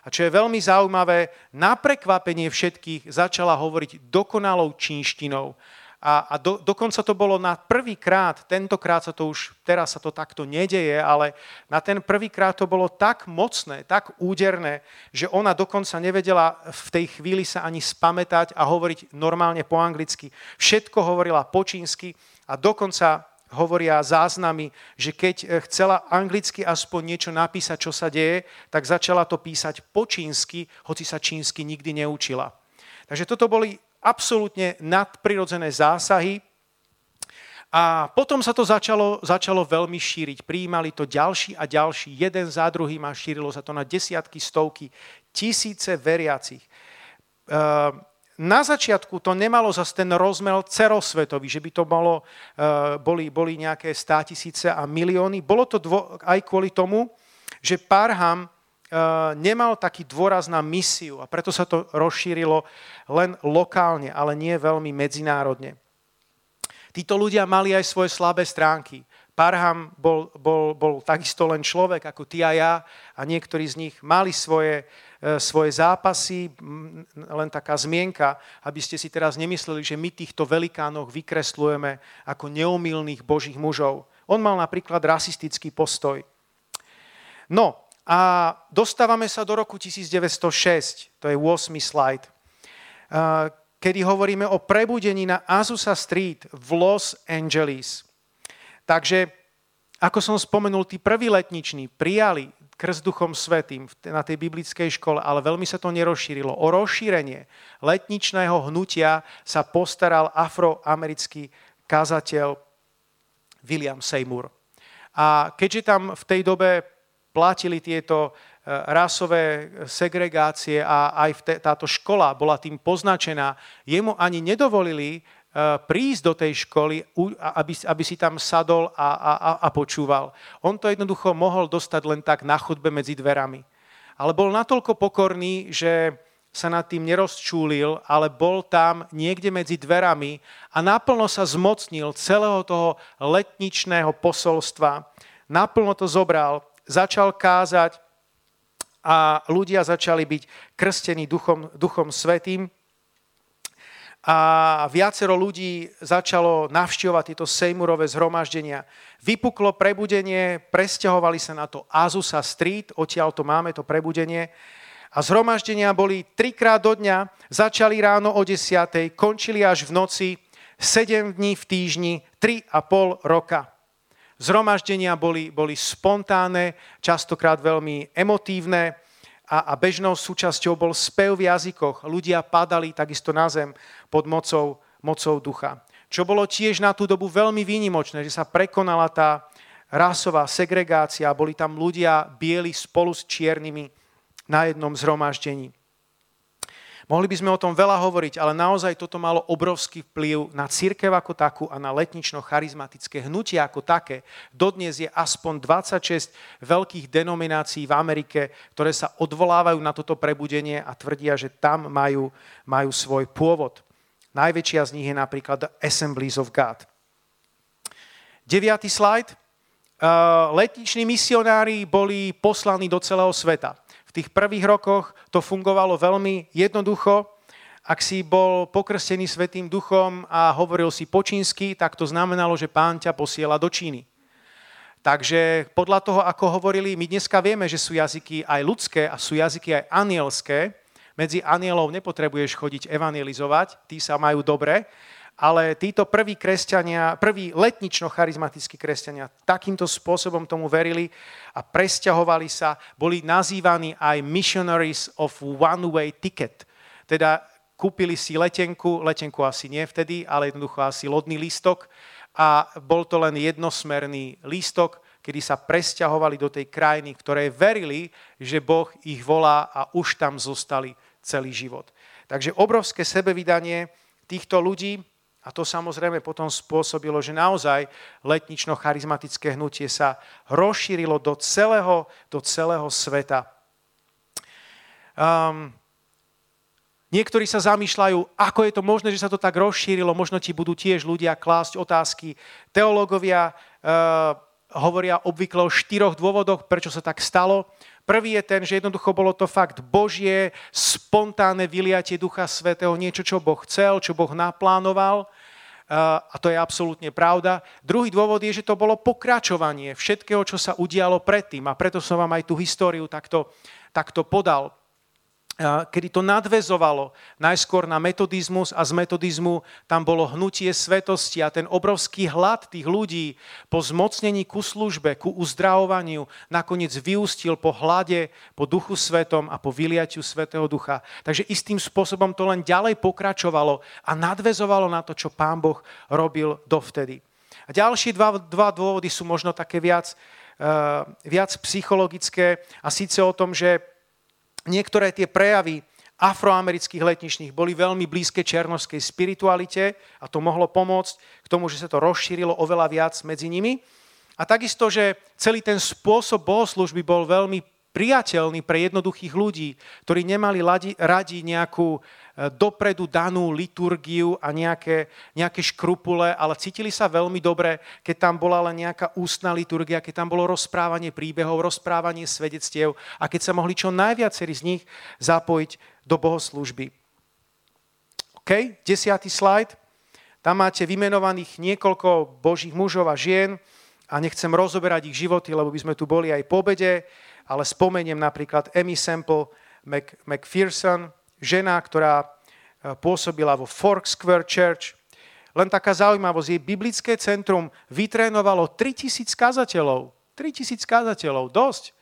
A čo je veľmi zaujímavé, na prekvapenie všetkých začala hovoriť dokonalou čínštinou A, a do, dokonca to bolo na prvýkrát, tentokrát sa to už, teraz sa to takto nedeje, ale na ten prvýkrát to bolo tak mocné, tak úderné, že ona dokonca nevedela v tej chvíli sa ani spamätať a hovoriť normálne po anglicky. Všetko hovorila po čínsky a dokonca hovoria záznamy, že keď chcela anglicky aspoň niečo napísať, čo sa deje, tak začala to písať po čínsky, hoci sa čínsky nikdy neučila. Takže toto boli absolútne nadprirodzené zásahy. A potom sa to začalo, začalo veľmi šíriť. Prijímali to ďalší a ďalší, jeden za druhým a šírilo sa to na desiatky, stovky, tisíce veriacich. Ehm, na začiatku to nemalo zase ten rozmel cerosvetový, že by to malo, ehm, boli, boli nejaké státisíce a milióny. Bolo to dvo, aj kvôli tomu, že Parham nemal taký dôraz na misiu a preto sa to rozšírilo len lokálne, ale nie veľmi medzinárodne. Títo ľudia mali aj svoje slabé stránky. Parham bol, bol, bol takisto len človek ako ty a ja a niektorí z nich mali svoje, eh, svoje zápasy, len taká zmienka, aby ste si teraz nemysleli, že my týchto velikánoch vykreslujeme ako neumilných božích mužov. On mal napríklad rasistický postoj. No, a dostávame sa do roku 1906, to je 8. slajd, kedy hovoríme o prebudení na Azusa Street v Los Angeles. Takže, ako som spomenul, tí prví letniční prijali krst Duchom Svetým na tej biblickej škole, ale veľmi sa to nerozšírilo. O rozšírenie letničného hnutia sa postaral afroamerický kazateľ William Seymour. A keďže tam v tej dobe platili tieto e, rasové segregácie a aj táto škola bola tým poznačená, jemu ani nedovolili e, prísť do tej školy, aby, aby si tam sadol a, a, a počúval. On to jednoducho mohol dostať len tak na chodbe medzi dverami. Ale bol natoľko pokorný, že sa nad tým nerozčúlil, ale bol tam niekde medzi dverami a naplno sa zmocnil celého toho letničného posolstva. Naplno to zobral začal kázať a ľudia začali byť krstení Duchom, Duchom Svetým. A viacero ľudí začalo navštevovať tieto Sejmurové zhromaždenia. Vypuklo prebudenie, presťahovali sa na to Azusa Street, odtiaľ to máme, to prebudenie. A zhromaždenia boli trikrát do dňa, začali ráno o 10, končili až v noci, 7 dní v týždni, 3,5 roka. Zhromaždenia boli, boli spontánne, častokrát veľmi emotívne a, a bežnou súčasťou bol spev v jazykoch. Ľudia padali takisto na zem pod mocou, mocou ducha. Čo bolo tiež na tú dobu veľmi výnimočné, že sa prekonala tá rasová segregácia, boli tam ľudia bieli spolu s čiernymi na jednom zhromaždení. Mohli by sme o tom veľa hovoriť, ale naozaj toto malo obrovský vplyv na církev ako takú a na letnično-charizmatické hnutie ako také. Dodnes je aspoň 26 veľkých denominácií v Amerike, ktoré sa odvolávajú na toto prebudenie a tvrdia, že tam majú, majú svoj pôvod. Najväčšia z nich je napríklad Assemblies of God. Deviatý slajd. Letniční misionári boli poslaní do celého sveta tých prvých rokoch to fungovalo veľmi jednoducho. Ak si bol pokrstený Svetým duchom a hovoril si po čínsky, tak to znamenalo, že pán ťa posiela do Číny. Takže podľa toho, ako hovorili, my dneska vieme, že sú jazyky aj ľudské a sú jazyky aj anielské. Medzi anielov nepotrebuješ chodiť evangelizovať, tí sa majú dobre, ale títo prví kresťania, prví letnično-charizmatickí kresťania takýmto spôsobom tomu verili a presťahovali sa, boli nazývaní aj missionaries of one-way ticket. Teda kúpili si letenku, letenku asi nie vtedy, ale jednoducho asi lodný lístok a bol to len jednosmerný lístok, kedy sa presťahovali do tej krajiny, ktoré verili, že Boh ich volá a už tam zostali celý život. Takže obrovské sebevydanie týchto ľudí, a to samozrejme potom spôsobilo, že naozaj letnično-charizmatické hnutie sa rozšírilo do celého, do celého sveta. Um, Niektorí sa zamýšľajú, ako je to možné, že sa to tak rozšírilo. Možno ti budú tiež ľudia klásť otázky. Teológovia uh, hovoria obvykle o štyroch dôvodoch, prečo sa tak stalo. Prvý je ten, že jednoducho bolo to fakt Božie, spontánne vyliatie Ducha Svetého, niečo, čo Boh chcel, čo Boh naplánoval. a to je absolútne pravda. Druhý dôvod je, že to bolo pokračovanie všetkého, čo sa udialo predtým a preto som vám aj tú históriu takto, takto podal kedy to nadvezovalo najskôr na metodizmus a z metodizmu tam bolo hnutie svetosti a ten obrovský hlad tých ľudí po zmocnení ku službe, ku uzdravovaniu nakoniec vyústil po hlade, po duchu svetom a po vyliatiu svetého ducha. Takže istým spôsobom to len ďalej pokračovalo a nadvezovalo na to, čo pán Boh robil dovtedy. A ďalšie dva, dva dôvody sú možno také viac, uh, viac psychologické a síce o tom, že niektoré tie prejavy afroamerických letničných boli veľmi blízke černovskej spiritualite a to mohlo pomôcť k tomu, že sa to rozšírilo oveľa viac medzi nimi. A takisto, že celý ten spôsob bohoslužby bol veľmi priateľný pre jednoduchých ľudí, ktorí nemali radi nejakú dopredu danú liturgiu a nejaké, nejaké škrupule, ale cítili sa veľmi dobre, keď tam bola len nejaká ústna liturgia, keď tam bolo rozprávanie príbehov, rozprávanie svedectiev a keď sa mohli čo najviacerí z nich zapojiť do bohoslužby. OK, desiatý slajd. Tam máte vymenovaných niekoľko božích mužov a žien a nechcem rozoberať ich životy, lebo by sme tu boli aj po obede, ale spomeniem napríklad Emmy Sample McPherson, žena, ktorá e, pôsobila vo Fork Square Church. Len taká zaujímavosť, jej biblické centrum vytrénovalo 3000 kazateľov. 3000 kazateľov, dosť.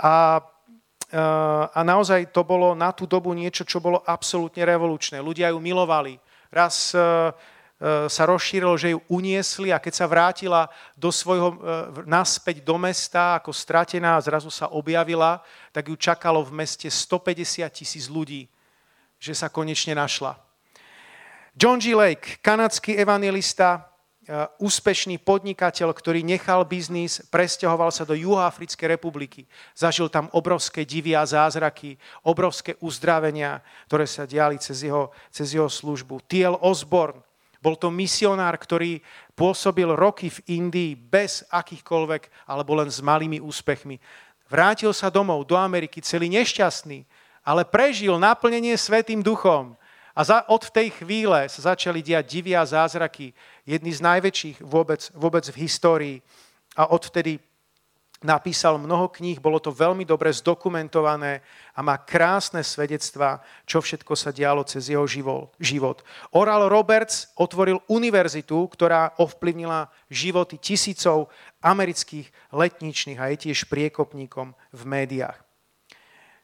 A, e, a naozaj to bolo na tú dobu niečo, čo bolo absolútne revolučné. Ľudia ju milovali. Raz e, sa rozšírilo, že ju uniesli a keď sa vrátila do svojho, naspäť do mesta ako stratená zrazu sa objavila, tak ju čakalo v meste 150 tisíc ľudí, že sa konečne našla. John G. Lake, kanadský evangelista, úspešný podnikateľ, ktorý nechal biznis, presťahoval sa do Juhoafrickej republiky. Zažil tam obrovské divy a zázraky, obrovské uzdravenia, ktoré sa diali cez jeho, cez jeho službu. T.L. Osborne, bol to misionár, ktorý pôsobil roky v Indii bez akýchkoľvek, alebo len s malými úspechmi. Vrátil sa domov do Ameriky celý nešťastný, ale prežil naplnenie Svetým duchom. A za, od tej chvíle sa začali diať divy a zázraky, jedný z najväčších vôbec, vôbec v histórii. A odvtedy napísal mnoho kníh, bolo to veľmi dobre zdokumentované a má krásne svedectvá, čo všetko sa dialo cez jeho život. Oral Roberts otvoril univerzitu, ktorá ovplyvnila životy tisícov amerických letničných a je tiež priekopníkom v médiách.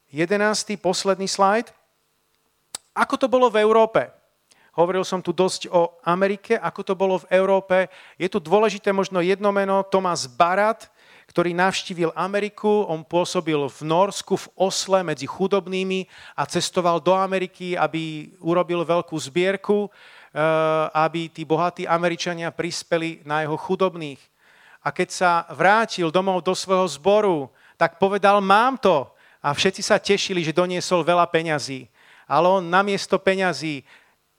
Jedenáctý, posledný slajd. Ako to bolo v Európe? Hovoril som tu dosť o Amerike, ako to bolo v Európe. Je tu dôležité možno jedno meno, Thomas Barat, ktorý navštívil Ameriku, on pôsobil v Norsku, v Osle medzi chudobnými a cestoval do Ameriky, aby urobil veľkú zbierku, eh, aby tí bohatí Američania prispeli na jeho chudobných. A keď sa vrátil domov do svojho zboru, tak povedal, mám to. A všetci sa tešili, že doniesol veľa peňazí. Ale on namiesto peňazí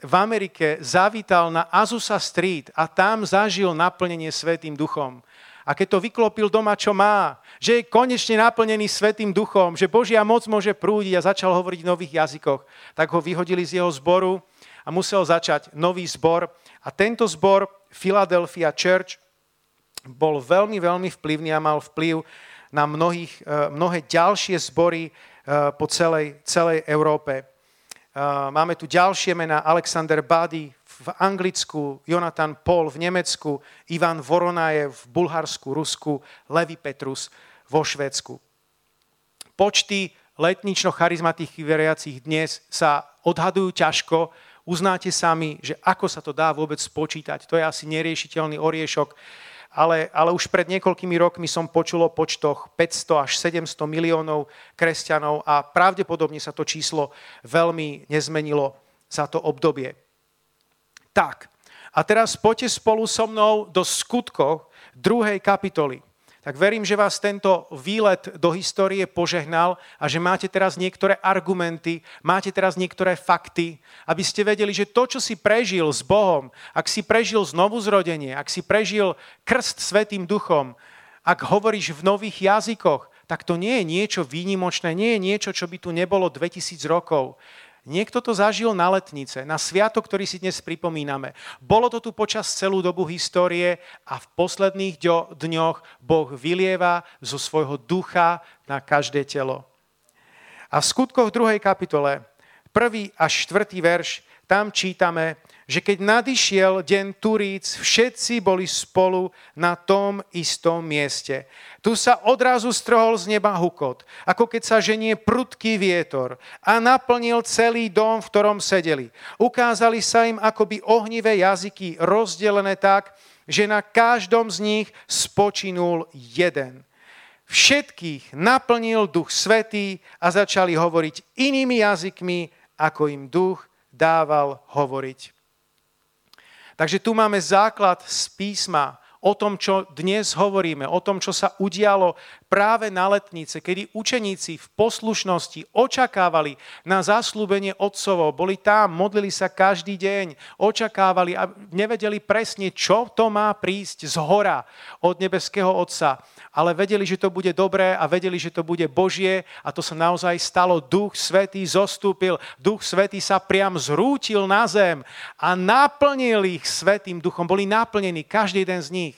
v Amerike zavítal na Azusa Street a tam zažil naplnenie Svetým duchom a keď to vyklopil doma, čo má, že je konečne naplnený Svetým duchom, že Božia moc môže prúdiť a začal hovoriť v nových jazykoch, tak ho vyhodili z jeho zboru a musel začať nový zbor. A tento zbor, Philadelphia Church, bol veľmi, veľmi vplyvný a mal vplyv na mnohých, eh, mnohé ďalšie zbory eh, po celej, celej Európe. Eh, máme tu ďalšie mená, Alexander Bady v Anglicku, Jonathan Paul v Nemecku, Ivan Voronajev v Bulharsku, Rusku, Levi Petrus vo Švédsku. Počty letnično-charizmatických veriacich dnes sa odhadujú ťažko, uznáte sami, že ako sa to dá vôbec spočítať. To je asi neriešiteľný oriešok, ale, ale už pred niekoľkými rokmi som počul o počtoch 500 až 700 miliónov kresťanov a pravdepodobne sa to číslo veľmi nezmenilo za to obdobie. Tak, a teraz poďte spolu so mnou do skutkov druhej kapitoly. Tak verím, že vás tento výlet do histórie požehnal a že máte teraz niektoré argumenty, máte teraz niektoré fakty, aby ste vedeli, že to, čo si prežil s Bohom, ak si prežil znovu zrodenie, ak si prežil krst Svetým duchom, ak hovoríš v nových jazykoch, tak to nie je niečo výnimočné, nie je niečo, čo by tu nebolo 2000 rokov. Niekto to zažil na letnice, na sviatok, ktorý si dnes pripomíname. Bolo to tu počas celú dobu histórie a v posledných dňoch Boh vylieva zo svojho ducha na každé telo. A v skutkoch 2. kapitole, 1. až 4. verš, tam čítame, že keď nadišiel deň Turíc, všetci boli spolu na tom istom mieste. Tu sa odrazu strhol z neba hukot, ako keď sa ženie prudký vietor a naplnil celý dom, v ktorom sedeli. Ukázali sa im akoby ohnivé jazyky rozdelené tak, že na každom z nich spočinul jeden. Všetkých naplnil duch svetý a začali hovoriť inými jazykmi, ako im duch dával hovoriť. Takže tu máme základ z písma o tom, čo dnes hovoríme, o tom, čo sa udialo práve na letnice, kedy učeníci v poslušnosti očakávali na zaslúbenie otcovo, boli tam, modlili sa každý deň, očakávali a nevedeli presne, čo to má prísť z hora od nebeského Otca ale vedeli, že to bude dobré a vedeli, že to bude Božie a to sa naozaj stalo. Duch Svetý zostúpil, Duch Svetý sa priam zrútil na zem a naplnil ich Svetým duchom. Boli naplnení, každý jeden z nich.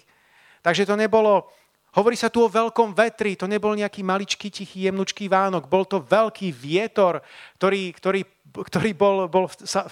Takže to nebolo, hovorí sa tu o veľkom vetri, to nebol nejaký maličký, tichý, jemnučký Vánok, bol to veľký vietor, ktorý, ktorý ktorý bol, bol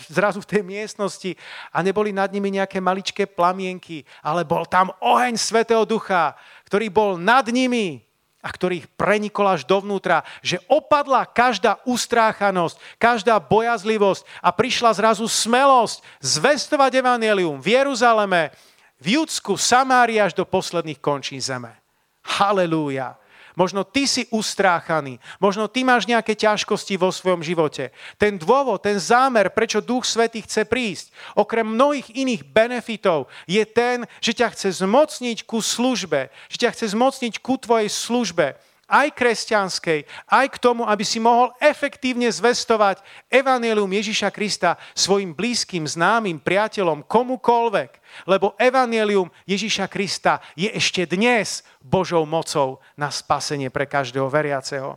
zrazu v tej miestnosti. A neboli nad nimi nejaké maličké plamienky, ale bol tam oheň Svetého Ducha, ktorý bol nad nimi a ktorý ich prenikol až dovnútra, že opadla každá ustráchanosť, každá bojazlivosť a prišla zrazu smelosť zvestovať evanelium v Jeruzaleme, v Judsku, Samári až do posledných končín zeme. Halelúja. Možno ty si ustráchaný, možno ty máš nejaké ťažkosti vo svojom živote. Ten dôvod, ten zámer, prečo Duch Svetý chce prísť, okrem mnohých iných benefitov, je ten, že ťa chce zmocniť ku službe, že ťa chce zmocniť ku tvojej službe aj kresťanskej, aj k tomu, aby si mohol efektívne zvestovať Evangelium Ježiša Krista svojim blízkym, známym, priateľom, komukolvek. Lebo Evangelium Ježiša Krista je ešte dnes Božou mocou na spasenie pre každého veriaceho.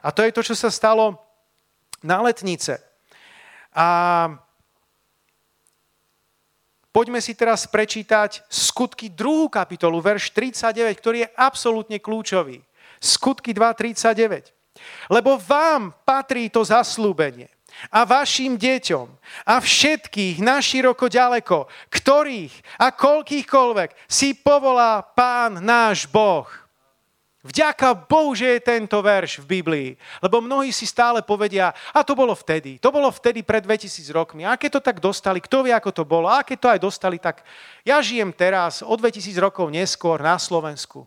A to je to, čo sa stalo na letnice. A poďme si teraz prečítať skutky druhú kapitolu, verš 39, ktorý je absolútne kľúčový. Skutky 2.39. Lebo vám patrí to zaslúbenie a vašim deťom a všetkých naširoko ďaleko, ktorých a koľkýchkoľvek si povolá Pán náš Boh. Vďaka Bohu, že je tento verš v Biblii. Lebo mnohí si stále povedia, a to bolo vtedy, to bolo vtedy pred 2000 rokmi. A keď to tak dostali, kto vie, ako to bolo. A keď to aj dostali, tak ja žijem teraz, o 2000 rokov neskôr na Slovensku.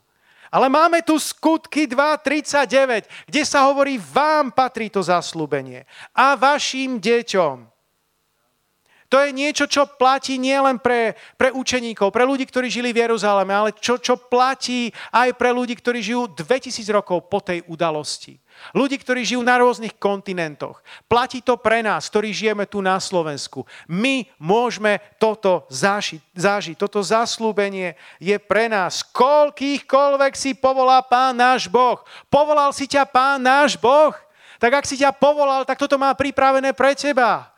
Ale máme tu skutky 2.39, kde sa hovorí, vám patrí to zaslúbenie a vašim deťom. To je niečo, čo platí nielen pre, pre učeníkov, pre ľudí, ktorí žili v Jeruzaleme, ale čo, čo platí aj pre ľudí, ktorí žijú 2000 rokov po tej udalosti. Ľudí, ktorí žijú na rôznych kontinentoch. Platí to pre nás, ktorí žijeme tu na Slovensku. My môžeme toto zažiť. zažiť. Toto zaslúbenie je pre nás. Koľkýchkoľvek si povolá Pán náš Boh. Povolal si ťa Pán náš Boh? Tak ak si ťa povolal, tak toto má pripravené pre teba.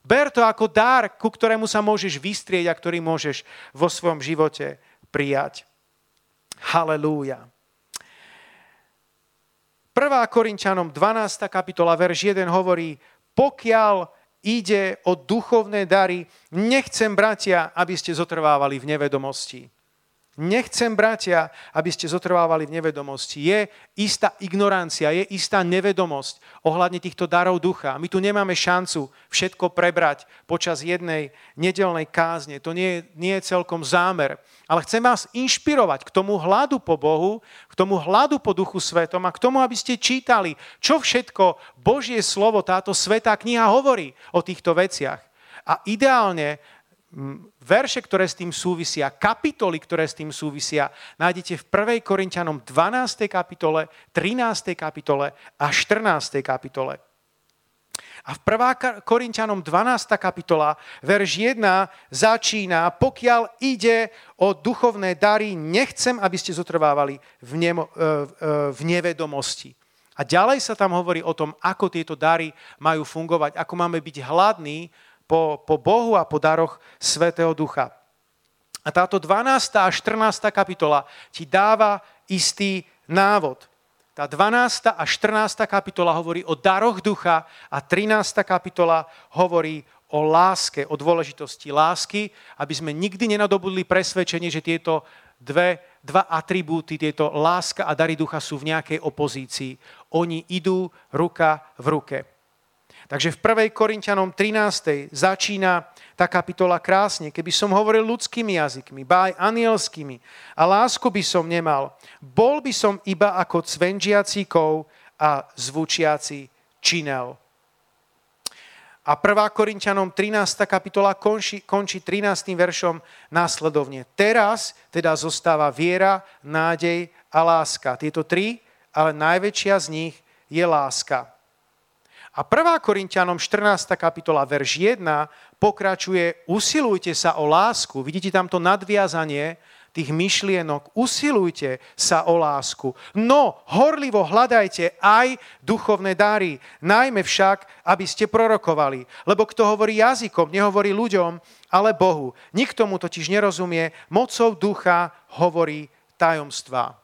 Ber to ako dar, ku ktorému sa môžeš vystrieť a ktorý môžeš vo svojom živote prijať. Halelúja. 1. Korinčanom 12. kapitola, verš 1 hovorí, pokiaľ ide o duchovné dary, nechcem, bratia, aby ste zotrvávali v nevedomosti. Nechcem, bratia, aby ste zotrvávali v nevedomosti. Je istá ignorancia, je istá nevedomosť ohľadne týchto darov ducha. My tu nemáme šancu všetko prebrať počas jednej nedelnej kázne. To nie, nie je celkom zámer. Ale chcem vás inšpirovať k tomu hladu po Bohu, k tomu hladu po Duchu Svetom a k tomu, aby ste čítali, čo všetko Božie slovo, táto svetá kniha hovorí o týchto veciach. A ideálne verše, ktoré s tým súvisia, kapitoly, ktoré s tým súvisia, nájdete v 1. Korintianom 12. kapitole, 13. kapitole a 14. kapitole. A v 1. Korintianom 12. kapitola, verš 1 začína, pokiaľ ide o duchovné dary, nechcem, aby ste zotrvávali v, nemo, e, e, v nevedomosti. A ďalej sa tam hovorí o tom, ako tieto dary majú fungovať, ako máme byť hladní po, po Bohu a po daroch Svetého Ducha. A táto 12. a 14. kapitola ti dáva istý návod. Tá 12. a 14. kapitola hovorí o daroch ducha a 13. kapitola hovorí o láske, o dôležitosti lásky, aby sme nikdy nenadobudli presvedčenie, že tieto dve, dva atribúty, tieto láska a dary ducha sú v nejakej opozícii. Oni idú ruka v ruke. Takže v 1. Korintianom 13. začína tá kapitola krásne. Keby som hovoril ľudskými jazykmi, ba aj anielskými a lásku by som nemal, bol by som iba ako cvenžiací kov a zvučiaci činel. A 1. Korintianom 13. kapitola končí, končí 13. veršom následovne. Teraz teda zostáva viera, nádej a láska. Tieto tri, ale najväčšia z nich je láska. A 1. Korintianom 14. kapitola, verš 1 pokračuje, usilujte sa o lásku. Vidíte tam to nadviazanie, tých myšlienok, usilujte sa o lásku. No, horlivo hľadajte aj duchovné dary, najmä však, aby ste prorokovali. Lebo kto hovorí jazykom, nehovorí ľuďom, ale Bohu. Nikto mu totiž nerozumie, mocou ducha hovorí tajomstvá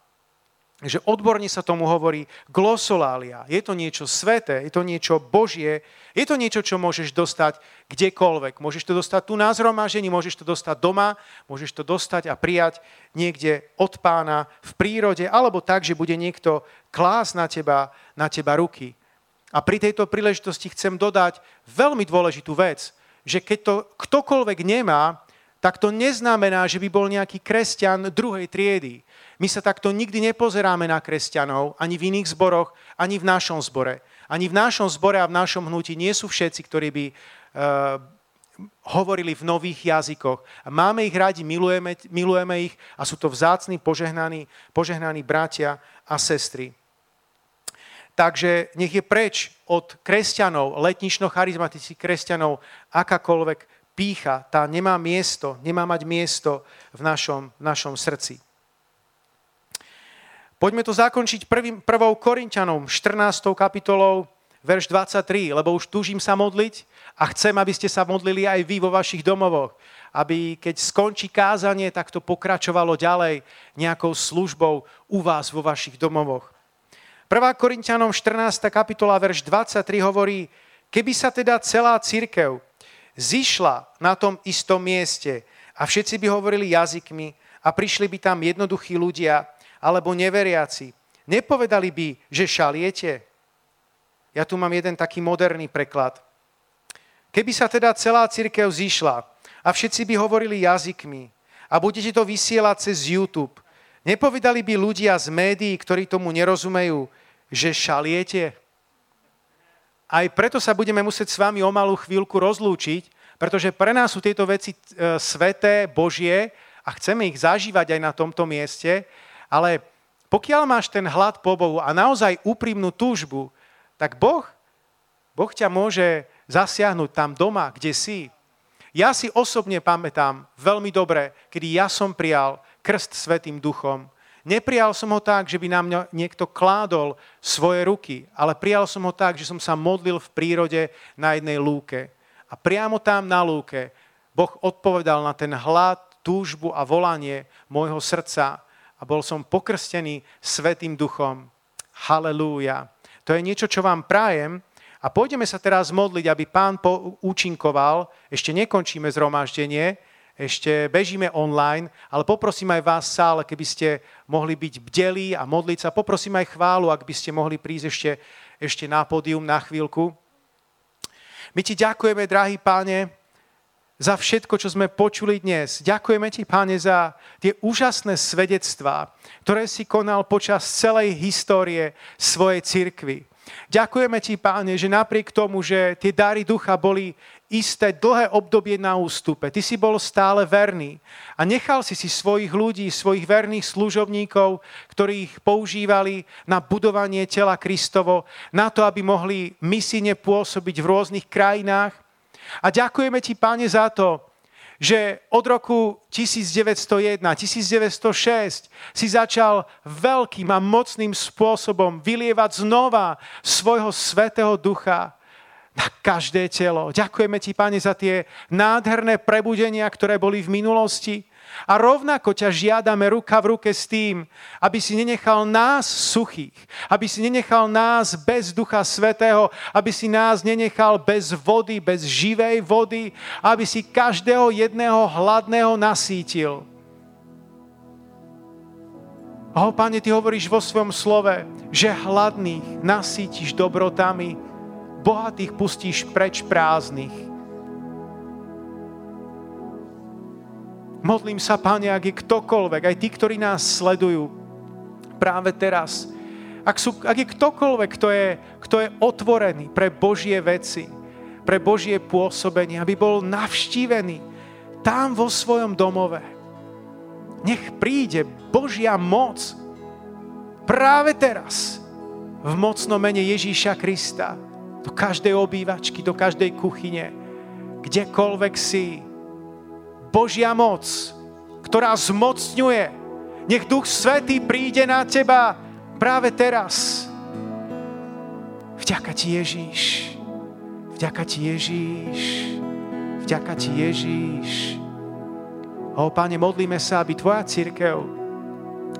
že odborne sa tomu hovorí glosolália. Je to niečo sveté, je to niečo božie, je to niečo, čo môžeš dostať kdekoľvek. Môžeš to dostať tu na zhromažení, môžeš to dostať doma, môžeš to dostať a prijať niekde od pána v prírode, alebo tak, že bude niekto klás na teba, na teba ruky. A pri tejto príležitosti chcem dodať veľmi dôležitú vec, že keď to ktokoľvek nemá, tak to neznamená, že by bol nejaký kresťan druhej triedy my sa takto nikdy nepozeráme na kresťanov, ani v iných zboroch, ani v našom zbore. Ani v našom zbore a v našom hnutí nie sú všetci, ktorí by uh, hovorili v nových jazykoch. Máme ich radi, milujeme, milujeme ich a sú to vzácni, požehnaní, požehnaní bratia a sestry. Takže nech je preč od kresťanov, letnično-charizmatických kresťanov, akákoľvek pícha, tá nemá miesto, nemá mať miesto v našom, v našom srdci. Poďme to zakončiť prvým, prvou Korintianom, 14. kapitolou, verš 23, lebo už túžim sa modliť a chcem, aby ste sa modlili aj vy vo vašich domovoch. Aby keď skončí kázanie, tak to pokračovalo ďalej nejakou službou u vás vo vašich domovoch. 1. Korintianom 14. kapitola, verš 23 hovorí, keby sa teda celá církev zišla na tom istom mieste a všetci by hovorili jazykmi a prišli by tam jednoduchí ľudia, alebo neveriaci, nepovedali by, že šaliete? Ja tu mám jeden taký moderný preklad. Keby sa teda celá církev zišla a všetci by hovorili jazykmi a budete to vysielať cez YouTube, nepovedali by ľudia z médií, ktorí tomu nerozumejú, že šaliete? Aj preto sa budeme musieť s vami o malú chvíľku rozlúčiť, pretože pre nás sú tieto veci e, sveté, božie a chceme ich zažívať aj na tomto mieste, ale pokiaľ máš ten hlad po Bohu a naozaj úprimnú túžbu, tak Boh, boh ťa môže zasiahnuť tam doma, kde si. Ja si osobne pamätám veľmi dobre, kedy ja som prijal krst Svetým duchom. Neprijal som ho tak, že by na mňa niekto kládol svoje ruky, ale prijal som ho tak, že som sa modlil v prírode na jednej lúke. A priamo tam na lúke Boh odpovedal na ten hlad, túžbu a volanie môjho srdca a bol som pokrstený Svetým duchom. Halelúja. To je niečo, čo vám prajem a pôjdeme sa teraz modliť, aby pán účinkoval. Ešte nekončíme zhromaždenie, ešte bežíme online, ale poprosím aj vás sále, keby ste mohli byť bdelí a modliť sa. Poprosím aj chválu, ak by ste mohli prísť ešte, ešte na pódium na chvíľku. My ti ďakujeme, drahý páne, za všetko, čo sme počuli dnes. Ďakujeme ti, Páne, za tie úžasné svedectvá, ktoré si konal počas celej histórie svojej cirkvy. Ďakujeme ti, Páne, že napriek tomu, že tie dary ducha boli isté dlhé obdobie na ústupe, ty si bol stále verný a nechal si si svojich ľudí, svojich verných služobníkov, ktorých používali na budovanie tela Kristovo, na to, aby mohli misíne pôsobiť v rôznych krajinách, a ďakujeme ti, Pane, za to, že od roku 1901, 1906 si začal veľkým a mocným spôsobom vylievať znova svojho svetého ducha na každé telo. Ďakujeme ti, Pane, za tie nádherné prebudenia, ktoré boli v minulosti. A rovnako ťa žiadame ruka v ruke s tým, aby si nenechal nás suchých, aby si nenechal nás bez Ducha Svetého, aby si nás nenechal bez vody, bez živej vody, aby si každého jedného hladného nasítil. O, Pane, Ty hovoríš vo svojom slove, že hladných nasítiš dobrotami, bohatých pustíš preč prázdnych. Modlím sa, Pane, ak je ktokoľvek, aj tí, ktorí nás sledujú práve teraz, ak, sú, ak je ktokoľvek, kto je, kto je otvorený pre Božie veci, pre Božie pôsobenie, aby bol navštívený tam vo svojom domove. Nech príde Božia moc práve teraz v mocnom mene Ježíša Krista do každej obývačky, do každej kuchyne, kdekoľvek si, Božia moc, ktorá zmocňuje. Nech Duch Svetý príde na teba práve teraz. Vďaka ti Ježíš. Vďaka ti Ježíš. Vďaka ti Ježíš. O, Pane, modlíme sa, aby Tvoja církev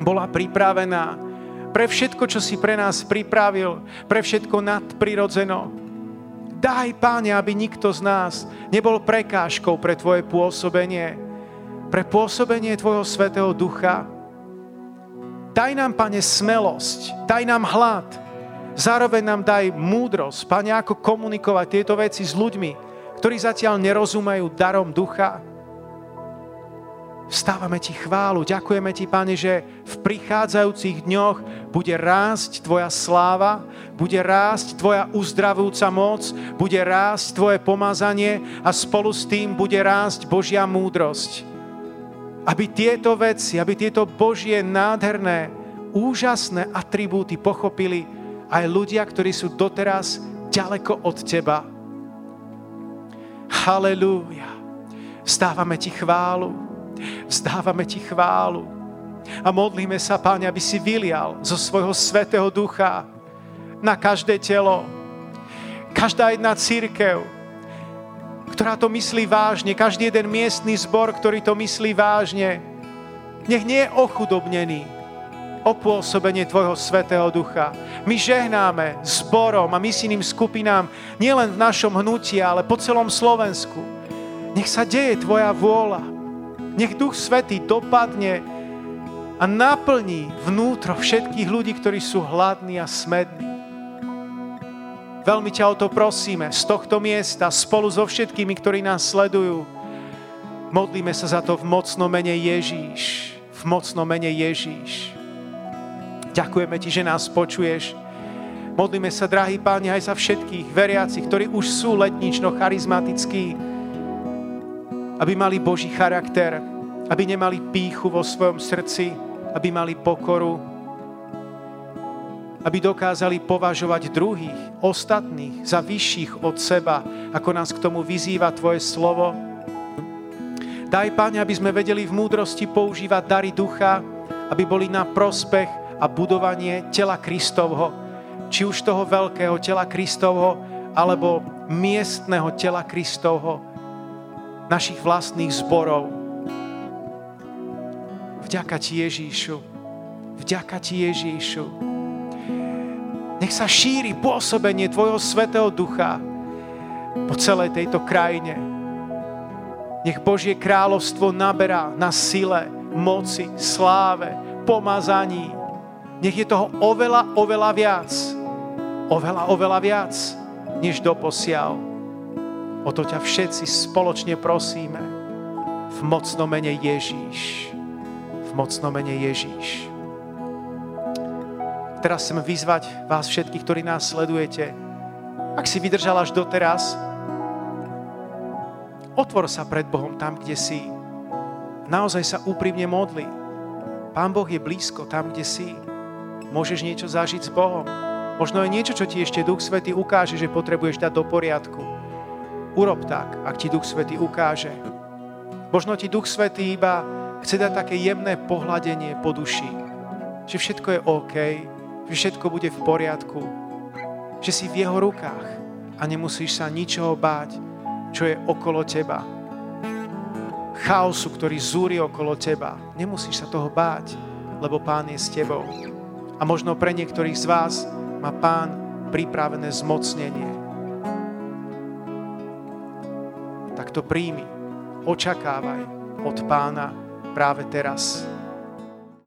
bola pripravená pre všetko, čo si pre nás pripravil, pre všetko nadprirodzeno Daj, Páne, aby nikto z nás nebol prekážkou pre Tvoje pôsobenie, pre pôsobenie Tvojho Svetého Ducha. Daj nám, Pane, smelosť, daj nám hlad, zároveň nám daj múdrosť, Pane, ako komunikovať tieto veci s ľuďmi, ktorí zatiaľ nerozumejú darom ducha. Vstávame Ti chválu, ďakujeme Ti, Pane, že v prichádzajúcich dňoch bude rásť Tvoja sláva, bude rásť Tvoja uzdravujúca moc, bude rásť Tvoje pomazanie a spolu s tým bude rásť Božia múdrosť. Aby tieto veci, aby tieto Božie nádherné, úžasné atribúty pochopili aj ľudia, ktorí sú doteraz ďaleko od Teba. Halelúja. Vstávame Ti chválu. Vzdávame Ti chválu a modlíme sa, Páne, aby si vylial zo svojho svetého ducha na každé telo. Každá jedna církev, ktorá to myslí vážne, každý jeden miestný zbor, ktorý to myslí vážne, nech nie je ochudobnený o pôsobenie Tvojho Svetého Ducha. My žehnáme zborom a misijným skupinám nielen v našom hnutí, ale po celom Slovensku. Nech sa deje Tvoja vôľa. Nech Duch Svetý dopadne a naplní vnútro všetkých ľudí, ktorí sú hladní a smední. Veľmi ťa o to prosíme z tohto miesta spolu so všetkými, ktorí nás sledujú. Modlíme sa za to v mocnom mene Ježíš. V mocnom mene Ježíš. Ďakujeme ti, že nás počuješ. Modlíme sa, drahý páni, aj za všetkých veriacich, ktorí už sú letnično charizmatickí, aby mali Boží charakter, aby nemali píchu vo svojom srdci, aby mali pokoru, aby dokázali považovať druhých, ostatných za vyšších od seba, ako nás k tomu vyzýva Tvoje slovo. Daj, Pane, aby sme vedeli v múdrosti používať dary ducha, aby boli na prospech a budovanie tela Kristovho, či už toho veľkého tela Kristovho, alebo miestného tela Kristovho, našich vlastných zborov. Vďaka Ti Ježíšu. Vďaka Ti Ježíšu. Nech sa šíri pôsobenie Tvojho Svetého Ducha po celej tejto krajine. Nech Božie kráľovstvo naberá na sile, moci, sláve, pomazaní. Nech je toho oveľa, oveľa viac. Oveľa, oveľa viac, než doposiaľ. O to ťa všetci spoločne prosíme. V mocnom mene Ježíš. V mocnom mene Ježíš. Teraz chcem vyzvať vás všetkých, ktorí nás sledujete. Ak si vydržal až doteraz, otvor sa pred Bohom tam, kde si. Naozaj sa úprimne modli. Pán Boh je blízko tam, kde si. Môžeš niečo zažiť s Bohom. Možno je niečo, čo ti ešte Duch Svety ukáže, že potrebuješ dať do poriadku. Urob tak, ak ti Duch Svety ukáže. Možno ti Duch Svetý iba chce dať také jemné pohľadenie po duši. Že všetko je OK, že všetko bude v poriadku, že si v jeho rukách a nemusíš sa ničoho báť, čo je okolo teba. Chaosu, ktorý zúri okolo teba. Nemusíš sa toho báť, lebo Pán je s tebou. A možno pre niektorých z vás má Pán pripravené zmocnenie. Tak to príjmi. Očakávaj od Pána práve teraz.